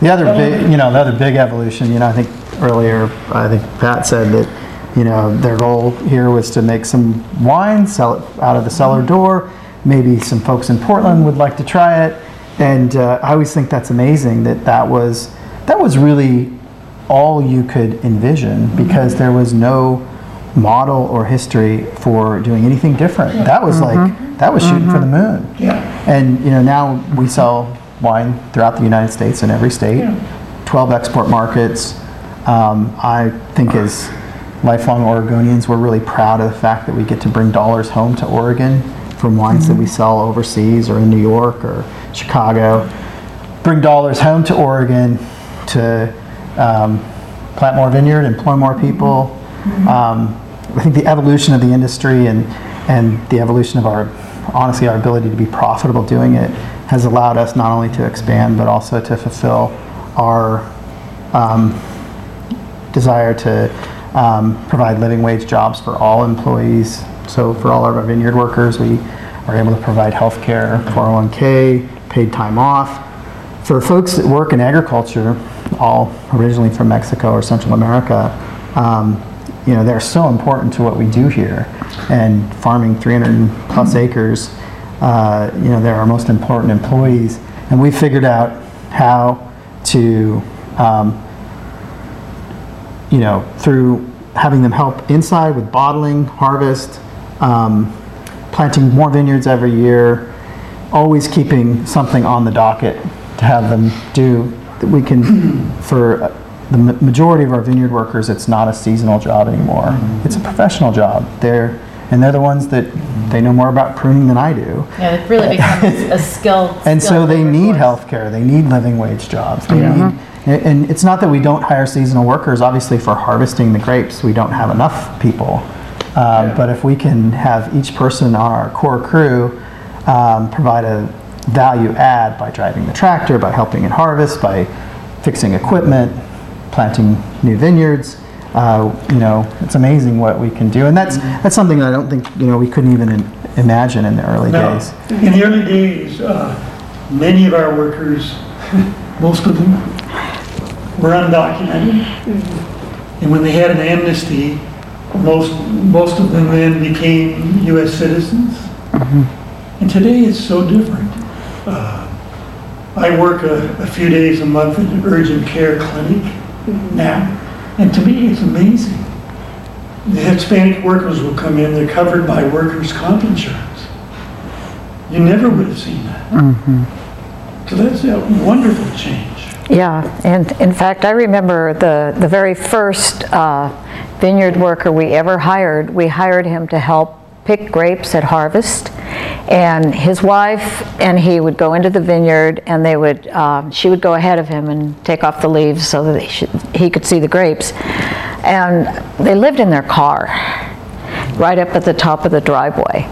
The other big, you know, the other big evolution, you know, I think earlier, I think Pat said that, you know, their goal here was to make some wine, sell it out of the cellar door. Maybe some folks in Portland would like to try it. And uh, I always think that's amazing that that was, that was really all you could envision because there was no model or history for doing anything different. That was like, that was shooting for the moon. Yeah. And you know now we sell wine throughout the United States in every state, 12 export markets. Um, I think as lifelong Oregonians, we're really proud of the fact that we get to bring dollars home to Oregon from wines that we sell overseas or in New York or Chicago. Bring dollars home to Oregon to um, plant more vineyard, employ more people. Um, I think the evolution of the industry and and the evolution of our honestly our ability to be profitable doing it has allowed us not only to expand but also to fulfill our um, desire to um, provide living wage jobs for all employees. So for all of our vineyard workers, we are able to provide health care, 401k, paid time off. For folks that work in agriculture, all originally from Mexico or Central America, um, you know, they're so important to what we do here. And farming 300 plus acres, uh, you know, they're our most important employees. And we figured out how to um, you know, through having them help inside with bottling, harvest, um, planting more vineyards every year, always keeping something on the docket to have them do that we can, for the majority of our vineyard workers, it's not a seasonal job anymore. It's a professional job. They're, and they're the ones that, they know more about pruning than I do. Yeah, it really becomes a skilled. And so they need health care, they need living wage jobs. They need, and it's not that we don't hire seasonal workers, obviously for harvesting the grapes, we don't have enough people. Um, But if we can have each person on our core crew um, provide a value add by driving the tractor, by helping in harvest, by fixing equipment, planting new vineyards, uh, you know, it's amazing what we can do. And that's, that's something that I don't think, you know, we couldn't even in- imagine in the early No. days. In the early days, uh, many of our workers, most of them, were undocumented. And when they had an amnesty, most, most of them then became US citizens. And today it's so different. Uh, I work a, a few days a month at an urgent care clinic now, and to me, it's amazing. The Hispanic workers will come in, they're covered by workers' comp insurance. You never would have seen that. So that's a wonderful change. Yeah, and in fact, I remember the, the very first uh, vineyard worker we ever hired, we hired him to help pick grapes at harvest. And his wife and he would go into the vineyard and they would, um, she would go ahead of him and take off the leaves so that he, should, he could see the grapes. And they lived in their car, right up at the top of the driveway.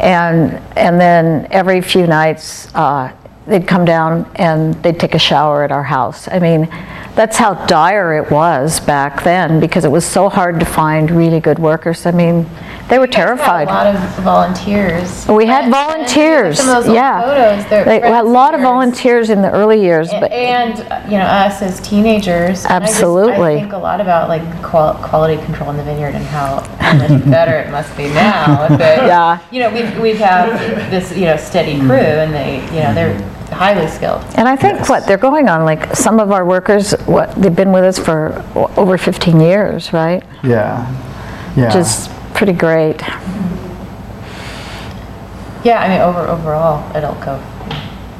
And, and then every few nights, uh, they'd come down and they'd take a shower at our house. I mean, that's how dire it was back then because it was so hard to find really good workers. I mean, they were terrified. A lot of volunteers. We had And- and volunteers, Some of those yeah. photos. they're we had a lot of volunteers. volunteers in the early years, but And, you know, us as teenagers. and I just- Absolutely. I think a lot about like qual- quality control in the vineyard and how much better it must be now. But, Yeah. You know, we've, we've had this, you know, steady crew and they, you know, they're highly skilled. and I think what they're going on like some of our workers what they've been with us for over 15 years, right? Yeah, yeah. Which is pretty great. Yeah, I mean, over, overall at Elk Cove,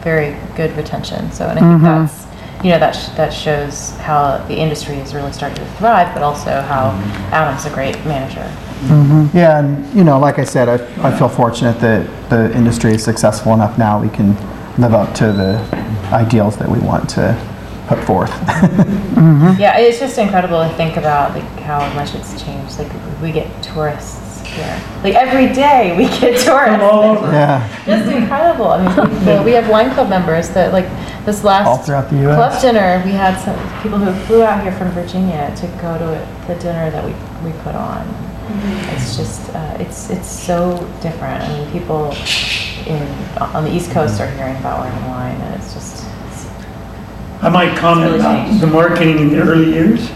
very good retention. So, and I think mm-hmm. that's, you know, that, sh- that shows how the industry is really starting to thrive, but also how Adam's a great manager. Mm-hmm. Yeah, and you know, like I said, I, I feel fortunate that the industry is successful enough now we can live up to the ideals that we want to put forth. Yeah, it's just incredible to think about like how much it's changed. Like we get tourists here. Like every day we get tourists. All over. yeah, Just incredible. I mean, people, we have wine club members that like this last all throughout the U.S. club dinner, we had some people who flew out here from Virginia to go to the dinner that we, we put on. It's just, uh, it's, it's so different. I mean, people in, on the East Coast are hearing about Oregon wine and it's just, it's, I might comment really about changed. the marketing in the early years.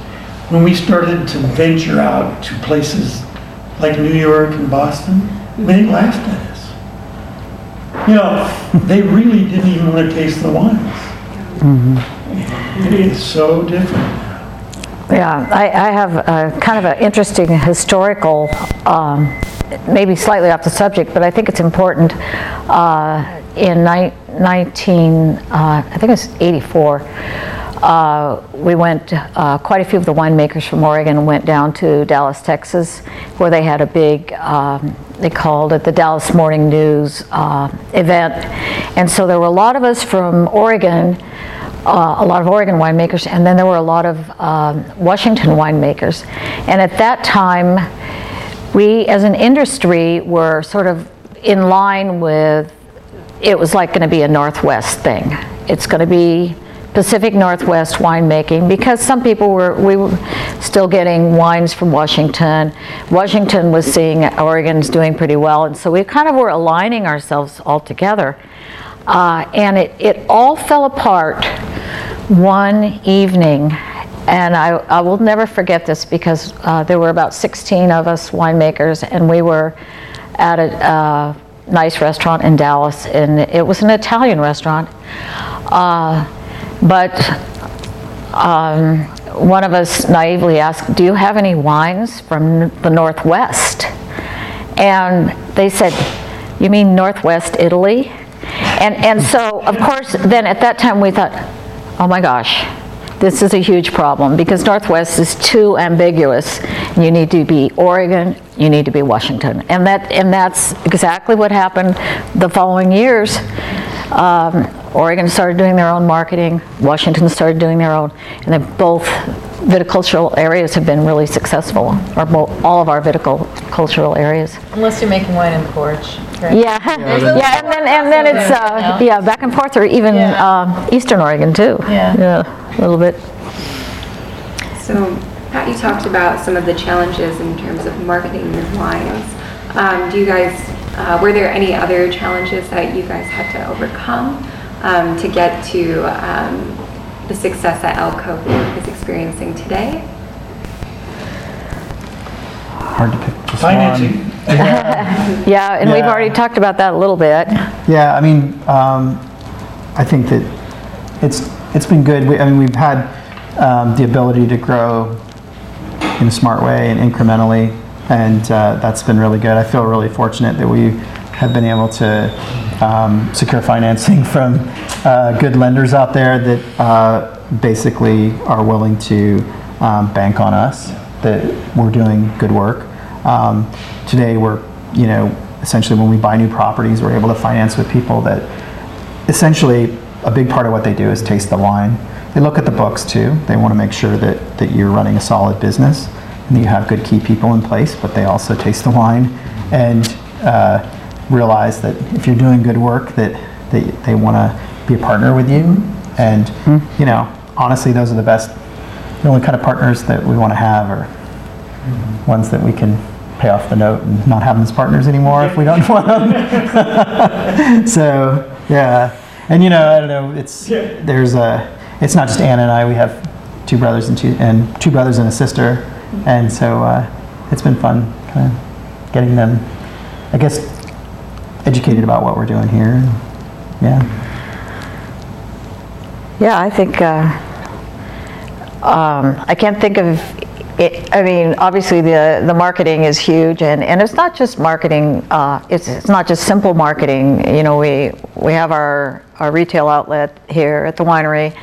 When we started to venture out to places like New York and Boston, they laughed at us. You know, they really didn't even want to taste the wines. It is so different. Yeah, I, I have a kind of an interesting historical, um, maybe slightly off the subject, but I think it's important. Uh, in ni- 19, uh, I think it was 84, uh, we went, uh, quite a few of the winemakers from Oregon went down to Dallas, Texas, where they had a big, um, they called it the Dallas Morning News uh, event. And so there were a lot of us from Oregon uh, a lot of Oregon winemakers, and then there were a lot of um, Washington winemakers. And at that time, we as an industry were sort of in line with, it was like going to be a Northwest thing. It's going to be Pacific Northwest winemaking because some people were we were still getting wines from Washington. Washington was seeing Oregon's doing pretty well, and so we kind of were aligning ourselves all together. Uh, and it, it all fell apart one evening. And I, I will never forget this because uh, there were about 16 of us winemakers, and we were at a uh, nice restaurant in Dallas, and it was an Italian restaurant. Uh, but um, one of us naively asked, Do you have any wines from the Northwest? And they said, You mean Northwest Italy? And, and so, of course, then at that time we thought, Oh my gosh, this is a huge problem because Northwest is too ambiguous. You need to be Oregon, you need to be Washington. And, that, and that's exactly what happened the following years. Um, Oregon started doing their own marketing, Washington started doing their own, and they both viticultural areas have been really successful, or mo- all of our viticultural areas. Unless you're making wine in the porch. Right? Yeah, yeah, and then and then it's uh, yeah back and forth, or even Yeah. um, Eastern Oregon too. Yeah. yeah, a little bit. So, Pat, you talked about some of the challenges in terms of marketing your wines. Um, do you guys, uh, were there any other challenges that you guys had to overcome um, to get to um, the success that Elk Cove is experiencing today? Hard to pick just Financing. one. Yeah, and we've already talked about that a little bit. Yeah, I mean, um, I think that it's it's been good. We, I mean, we've had um, the ability to grow in a smart way and incrementally, and uh, that's been really good. I feel really fortunate that we have been able to um, secure financing from uh, good lenders out there that uh, basically are willing to um, bank on us that we're doing good work. Um, today, we're you know essentially when we buy new properties, we're able to finance with people that essentially a big part of what they do is taste the wine. They look at the books too. They want to make sure that, that you're running a solid business and that you have good key people in place, but they also taste the wine and uh, realize that if you're doing good work, that they, they want to be a partner with you. And, you know, honestly, those are the best, the only kind of partners that we want to have are ones that we can pay off the note and not have them as partners anymore if we don't want them. so yeah, and you know I don't know. It's there's a. It's not just Anna and I. We have two brothers and two and two brothers and a sister, and so uh, it's been fun kind of getting them, I guess, educated about what we're doing here. Yeah. Yeah, I think, uh, um, I can't think of, it, I mean, obviously the, the marketing is huge and, and it's not just marketing, uh, it's, it's not just simple marketing. You know, we, we have our, our retail outlet here at the winery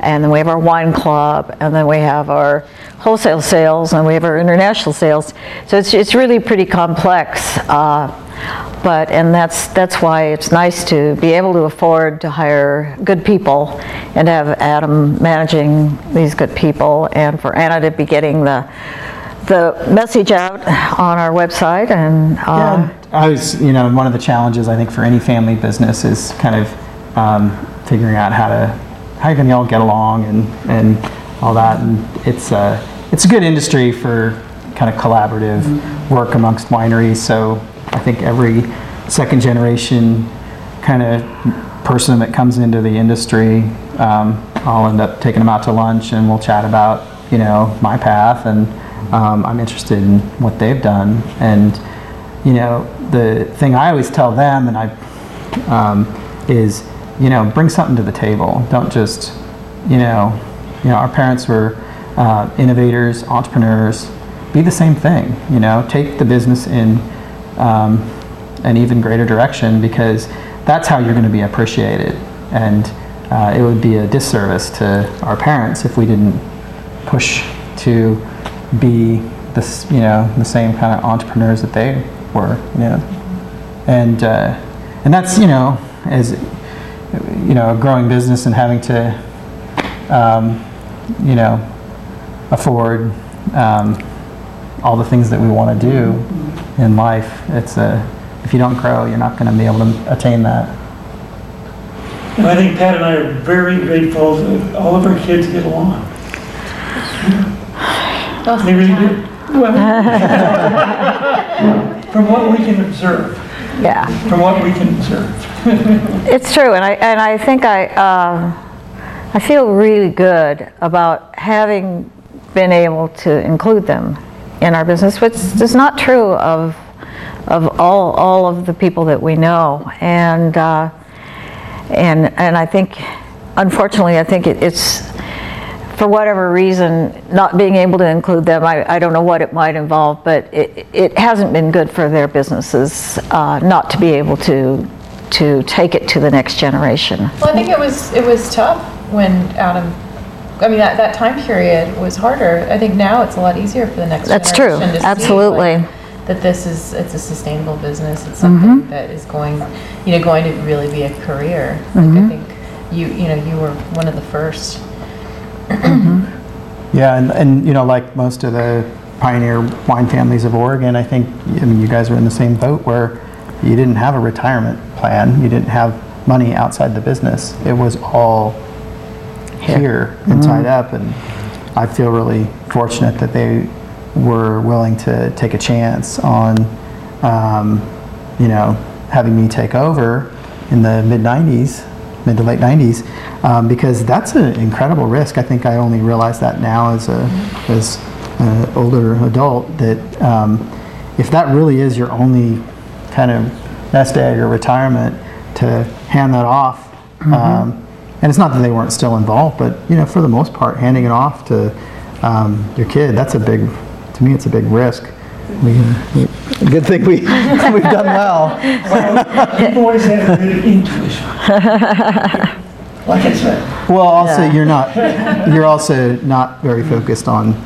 and then we have our wine club and then we have our wholesale sales and we have our international sales. So it's, it's really pretty complex. Uh, but, and that's, that's why it's nice to be able to afford to hire good people and have Adam managing these good people and for Anna to be getting the, the message out on our website and, uh, Yeah, I was, you know, one of the challenges I think for any family business is kind of um, figuring out how to how can you all get along and and all that. And it's a it's a good industry for kind of collaborative work amongst wineries. So I think every second generation kind of person that comes into the industry, um, I'll end up taking them out to lunch and we'll chat about you know my path and um, I'm interested in what they've done. And you know the thing I always tell them and I um, is you know bring something to the table. Don't just you know you know our parents were uh, innovators entrepreneurs. Be the same thing you know. Take the business in um, an even greater direction because that's how you're going to be appreciated. And uh, it would be a disservice to our parents if we didn't push to be this you know the same kind of entrepreneurs that they were you know. And uh, and that's you know as you know a growing business and having to um, you know afford um, all the things that we want to do in life it's a if you don't grow you're not going to be able to attain that And I think Pat and I are very grateful that all of our kids get along. They really do. Well, From what we can observe, Yeah. from what we can observe. It's true, and I, and I think I, um, I feel really good about having been able to include them in our business, which is not true of, of all, all of the people that we know. And, uh, and, and I think, unfortunately, I think it- it's, for whatever reason, not being able to include them, I, I don't know what it might involve, but it, it hasn't been good for their businesses uh, not to be able to, to take it to the next generation. Well, I think it was it was tough when Adam. I mean, that, that time period was harder. I think now it's a lot easier for the next That's true. generation to see, Absolutely. like, that this is it's a sustainable business. It's something Mm-hmm. that is going, you know, going to really be a career. Mm-hmm. Like, I think you you know you were one of the first. Yeah, and, and you know, like most of the pioneer wine families of Oregon, I think, I mean, you guys are in the same boat where you didn't have a retirement plan, you didn't have money outside the business. It was all here and tied up, and I feel really fortunate that they were willing to take a chance on, um, you know, having me take over in the mid 90s, mid to late 90s, um, because that's an incredible risk. I think I only realize that now as a as an older adult that um, if that really is your only kind of nest egg or retirement, to hand that off. Um, and it's not that they weren't still involved, but you know, for the most part, handing it off to um, your kid, that's a big, to me, it's a big risk. We, we, good thing we, we've done well. People always have a good intuition. Like I said. Well, also, you're not, you're also not very focused on,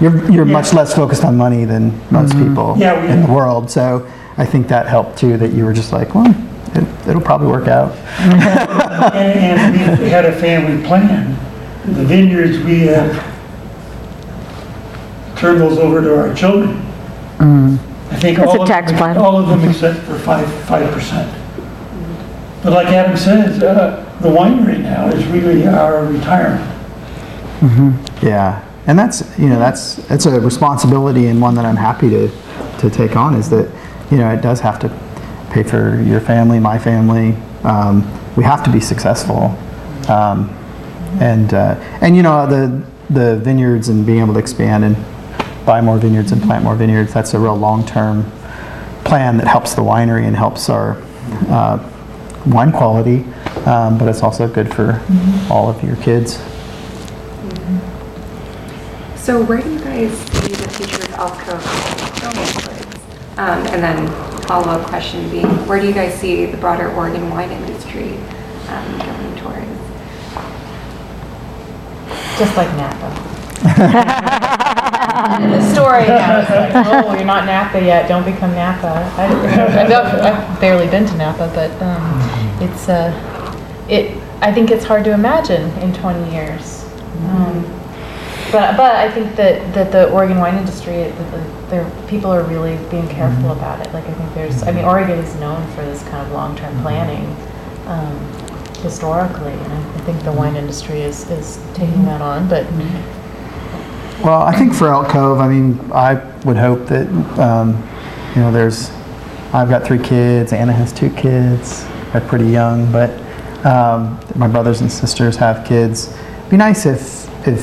you're, you're much less focused on money than most people Yeah, in the world. So I think that helped too, that you were just like, well, it, it'll probably work out. And, and we had a family plan. The vineyards, we have turned those over to our children. I think That's all a of tax them, plan. all of them except for five, five percent. But like Adam says, uh, the winery now is really our retirement. Mm-hmm. Yeah, and that's you know that's that's a responsibility and one that I'm happy to to take on. Is that you know it does have to pay for your family, my family. Um, we have to be successful, um, and uh, and you know the the vineyards and being able to expand and buy more vineyards and plant more vineyards. That's a real long term plan that helps the winery and helps our uh, wine quality, um, but it's also good for all of your kids. So where do you guys see the future of Elk? Um, and then follow-up question being, where do you guys see the broader Oregon wine industry um, going towards? Just like Napa. the story now like, oh, you're not Napa yet. Don't become Napa. I, I've, I've barely been to Napa, but um, it's uh, it. I think it's hard to imagine in 20 years. Um, but but I think that, that the Oregon wine industry, that the, there people are really being careful about it. Like I think there's, I mean, Oregon is known for this kind of long-term planning. Um, historically, and I I think the wine industry is, is taking that on, but Well, I think for Elk Cove, I mean, I would hope that, um, you know, there's, I've got three kids, Anna has two kids, they're pretty young, but um, my brothers and sisters have kids. It'd be nice if, if,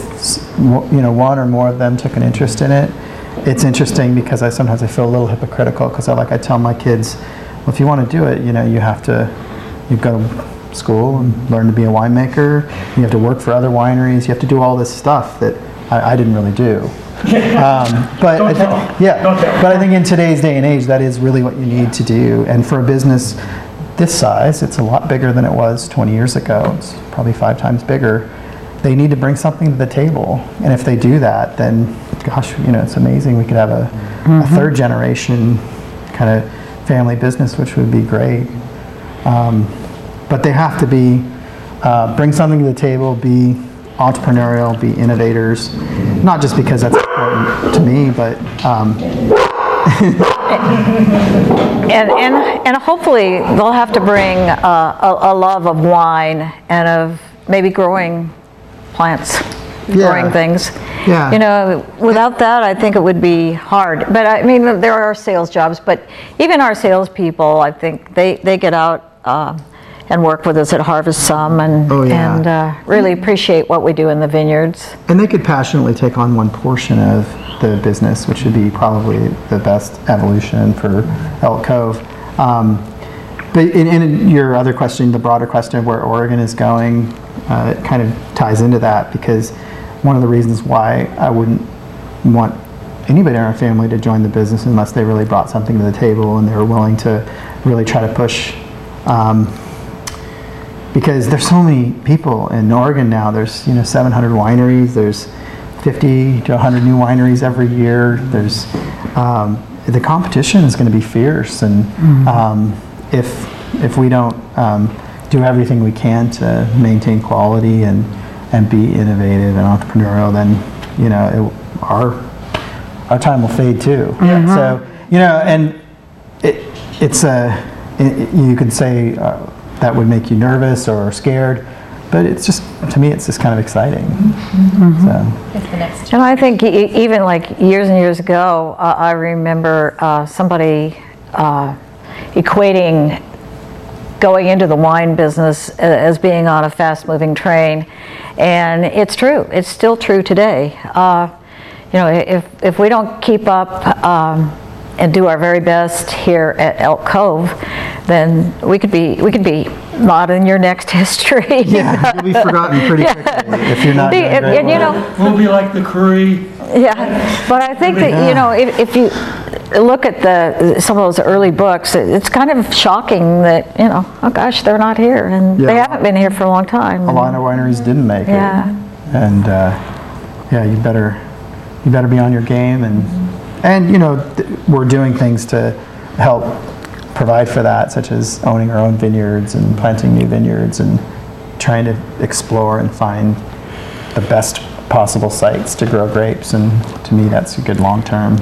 you know, one or more of them took an interest in it. It's interesting because I sometimes I feel a little hypocritical because I like I tell my kids, well, if you want to do it, you know, you have to, you go to school and learn to be a winemaker. You have to work for other wineries. You have to do all this stuff that I, I didn't really do. Um, but I Don't think, tell. yeah, but I think in today's day and age, that is really what you need to do. And for a business this size, it's a lot bigger than it was 20 years ago. It's probably five times bigger. They need to bring something to the table, and if they do that, then gosh, you know, it's amazing. We could have a, a third generation kind of family business, which would be great. Um, but they have to be uh, bring something to the table, be entrepreneurial, be innovators. Not just because that's important to me, but um, and, and, and hopefully they'll have to bring uh, a, a love of wine and of maybe growing plants, growing things. Yeah. You know, without that, I think it would be hard. But I mean, there are sales jobs, but even our salespeople, I think they, they get out uh, and work with us at Harvest some and, Oh, yeah. and uh, really appreciate what we do in the vineyards. And they could passionately take on one portion of the business, which would be probably the best evolution for Elk Cove. Um, but in, in your other question, the broader question of where Oregon is going, uh, it kind of ties into that because one of the reasons why I wouldn't want anybody in our family to join the business unless they really brought something to the table and they were willing to really try to push um, because there's so many people in Oregon now. There's you know 700 wineries. There's 50 to 100 new wineries every year. There's um, the competition is going to be fierce, and um, if if we don't um, do everything we can to maintain quality and and be innovative and entrepreneurial, then you know it, our our time will fade too. So you know, and it, it's a it, you could say uh, that would make you nervous or scared, but it's just to me it's just kind of exciting. So It's the next And I think e- even like years and years ago, uh, I remember uh, somebody uh, equating going into the wine business as being on a fast-moving train, and it's true. It's still true today. Uh, you know, if if we don't keep up um, and do our very best here at Elk Cove, then we could be we could be not in your next history. yeah, you'll be forgotten pretty quickly if you're not The- doing and- great and you know, We'll be like the Coury. Yeah, but I think that, you know, if, if you look at the, some of those early books, it- it's kind of shocking that, you know, oh gosh, they're not here, and they haven't been here for a long time. A lot of wineries didn't make Yeah. it, and uh, yeah, you better you better be on your game, and and you know th- we're doing things to help provide for that, such as owning our own vineyards and planting new vineyards and trying to explore and find the best possible sites to grow grapes, and to me that's a good long term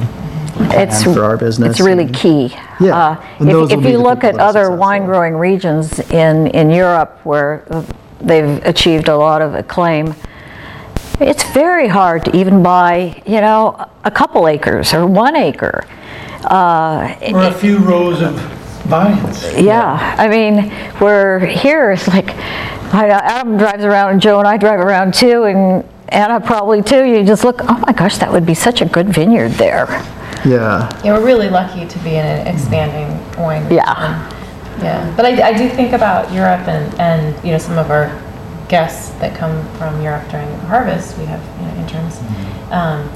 It's, for our business. it's really and- key. Yeah, Uh, and If, will if you look at other wine-growing regions in, in Europe where they've achieved a lot of acclaim, it's very hard to even buy, you know, a couple acres or one acre. Uh, Or a few rows of vines. Yeah, I mean, we're here, it's like, I Adam drives around, and Joe and I drive around too, and Anna probably too. You just look, oh my gosh, that would be such a good vineyard there. Yeah, Yeah, we're really lucky to be in an expanding wine region. Yeah. Yeah, but I, I do think about Europe and, and, you know, some of our guests that come from Europe during harvest, we have, you know, interns. Um,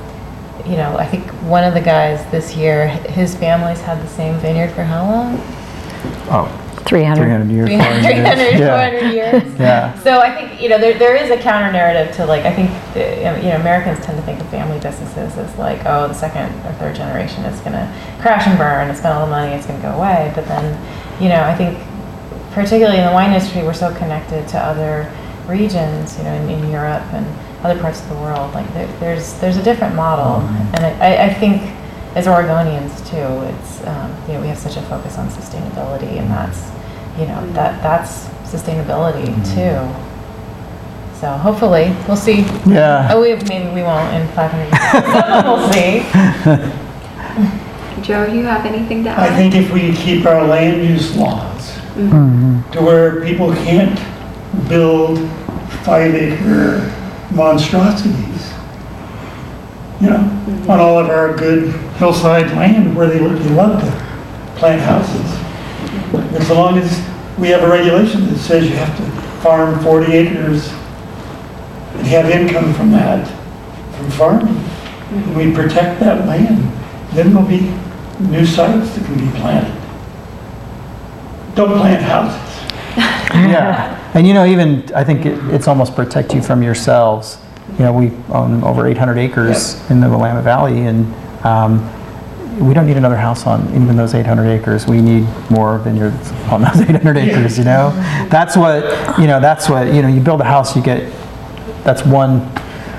you know, I think one of the guys this year, his family's had the same vineyard for how long? oh, 300. 300 years, 300, 400 years. 400 Yeah. years. Yeah. So I think, you know, there, there is a counter narrative to like, I think, uh, you know, Americans tend to think of family businesses as like, oh, the second or third generation is going to crash and burn and spend all the money, it's going to go away. But then, you know, I think particularly in the wine industry, we're so connected to other regions, you know, in, in Europe and other parts of the world. Like there, there's, there's a different model. And I, I- I think as Oregonians too, it's, um, you know, we have such a focus on sustainability and that's, you know, that, mm. that's sustainability mm-hmm. too. So hopefully, we'll see. Yeah. Oh, we, maybe we won't in 500 years. we'll see. Joe, you have anything to add? I think if we keep our land use laws mm-hmm. Mm-hmm. to where people can't build five acre monstrosities, you know, on all of our good hillside land where they they love to plant houses. As long as we have a regulation that says you have to farm 40 acres and have income from that, from farming, and we protect that land, then there'll be new sites that can be planted. Don't plant houses. Yeah, and you know, even, I think it- it's almost protect you from yourselves. You know, we own over 800 acres in the Willamette Valley, and um, we don't need another house on even those 800 acres. We need more vineyards on those 800 acres, you know? That's what, you know, that's what, you know, you build a house, you get, that's one,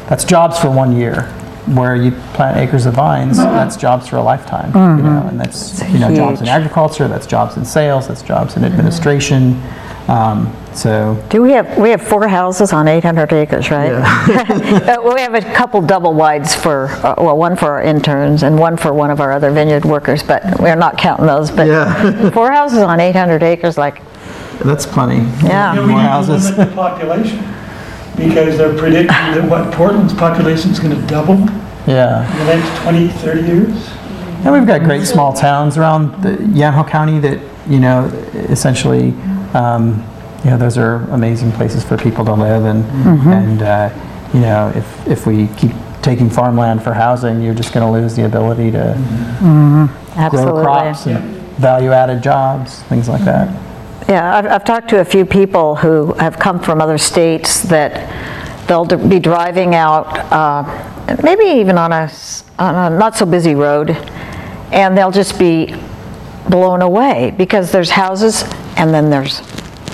that's jobs for one year. where you plant acres of vines, that's jobs for a lifetime. You know, and that's you know jobs in agriculture, that's jobs in sales, that's jobs in administration. Um, so Do we have, we have four houses on 800 acres, right? Uh, We have a couple double wides for, uh, well, one for our interns and one for one of our other vineyard workers, but we're not counting those. But Yeah. four houses on 800 acres, like, that's plenty. Yeah. Yeah, More houses. limit the population because they're predicting that what Portland's population is going to double Yeah. in the next 20, 30 years. And we've got great small towns around the Yamhill County that, you know, essentially, um, you know, those are amazing places for people to live. And, and uh, you know, if, if we keep taking farmland for housing, you're just going to lose the ability to grow crops and value-added jobs, things like that. Yeah, I've, I've talked to a few people who have come from other states that they'll be driving out, uh, maybe even on a, on a not so busy road, and they'll just be blown away because there's houses and then there's,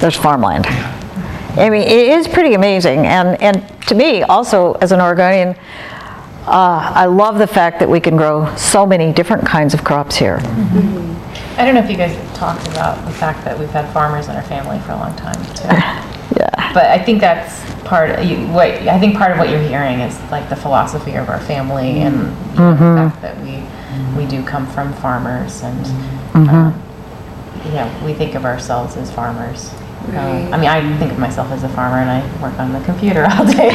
there's farmland. I mean, it is pretty amazing, and, and to me, also as an Oregonian, uh, I love the fact that we can grow so many different kinds of crops here. I don't know if you guys have talked about the fact that we've had farmers in our family for a long time too. Yeah. But I think that's part of you, what I think part of what you're hearing is like the philosophy of our family and you know, the fact that we we do come from farmers and um, you know we think of ourselves as farmers. Um, I mean, I think of myself as a farmer, and I work on the computer all day.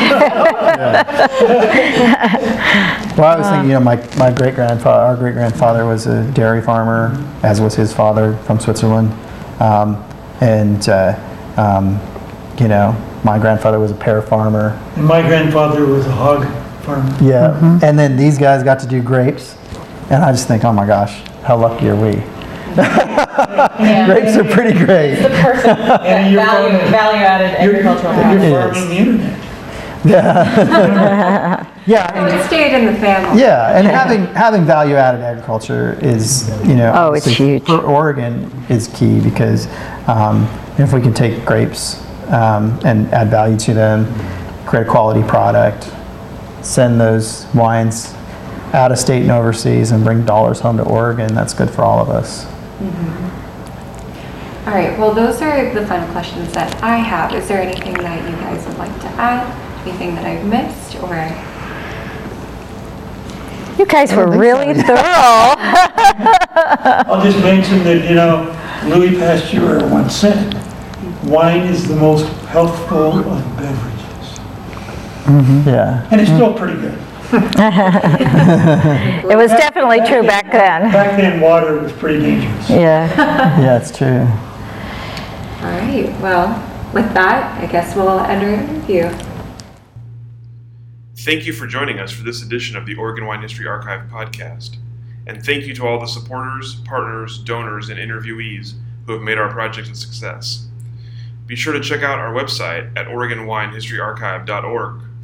Well, I was thinking, you know, my, my great grandfather, our great grandfather was a dairy farmer, as was his father from Switzerland. Um, and, uh, um, you know, my grandfather was a pear farmer. And my grandfather was a hog farmer. Yeah. And then these guys got to do grapes. And I just think, oh my gosh, how lucky are we? grapes are pretty great. the perfect And you're value, farming- value-added You're, agricultural and you're It is. farming the internet. Yeah. So it stayed in the family. Yeah, and having having value added agriculture is you know Oh, it's obviously huge. for Oregon is key because um, if we can take grapes um, and add value to them, create a quality product, send those wines out of state and overseas, and bring dollars home to Oregon, that's good for all of us. Mm-hmm. All right, well, those are the final questions that I have. Is there anything that you guys would like to add? Anything that I've missed or? You guys were really thorough. I'll just mention that, you know, Louis Pasteur once said, wine is the most healthful of beverages. Mm-hmm. Yeah. And it's mm-hmm. still pretty good. It was definitely true back then. Back then, water was pretty dangerous. Yeah. Yeah, it's true. All right, well, with that, I guess we'll end our interview. Thank you for joining us for this edition of the Oregon Wine History Archive podcast. And thank you to all the supporters, partners, donors, and interviewees who have made our project a success. Be sure to check out our website at OregonWineHistoryArchive.org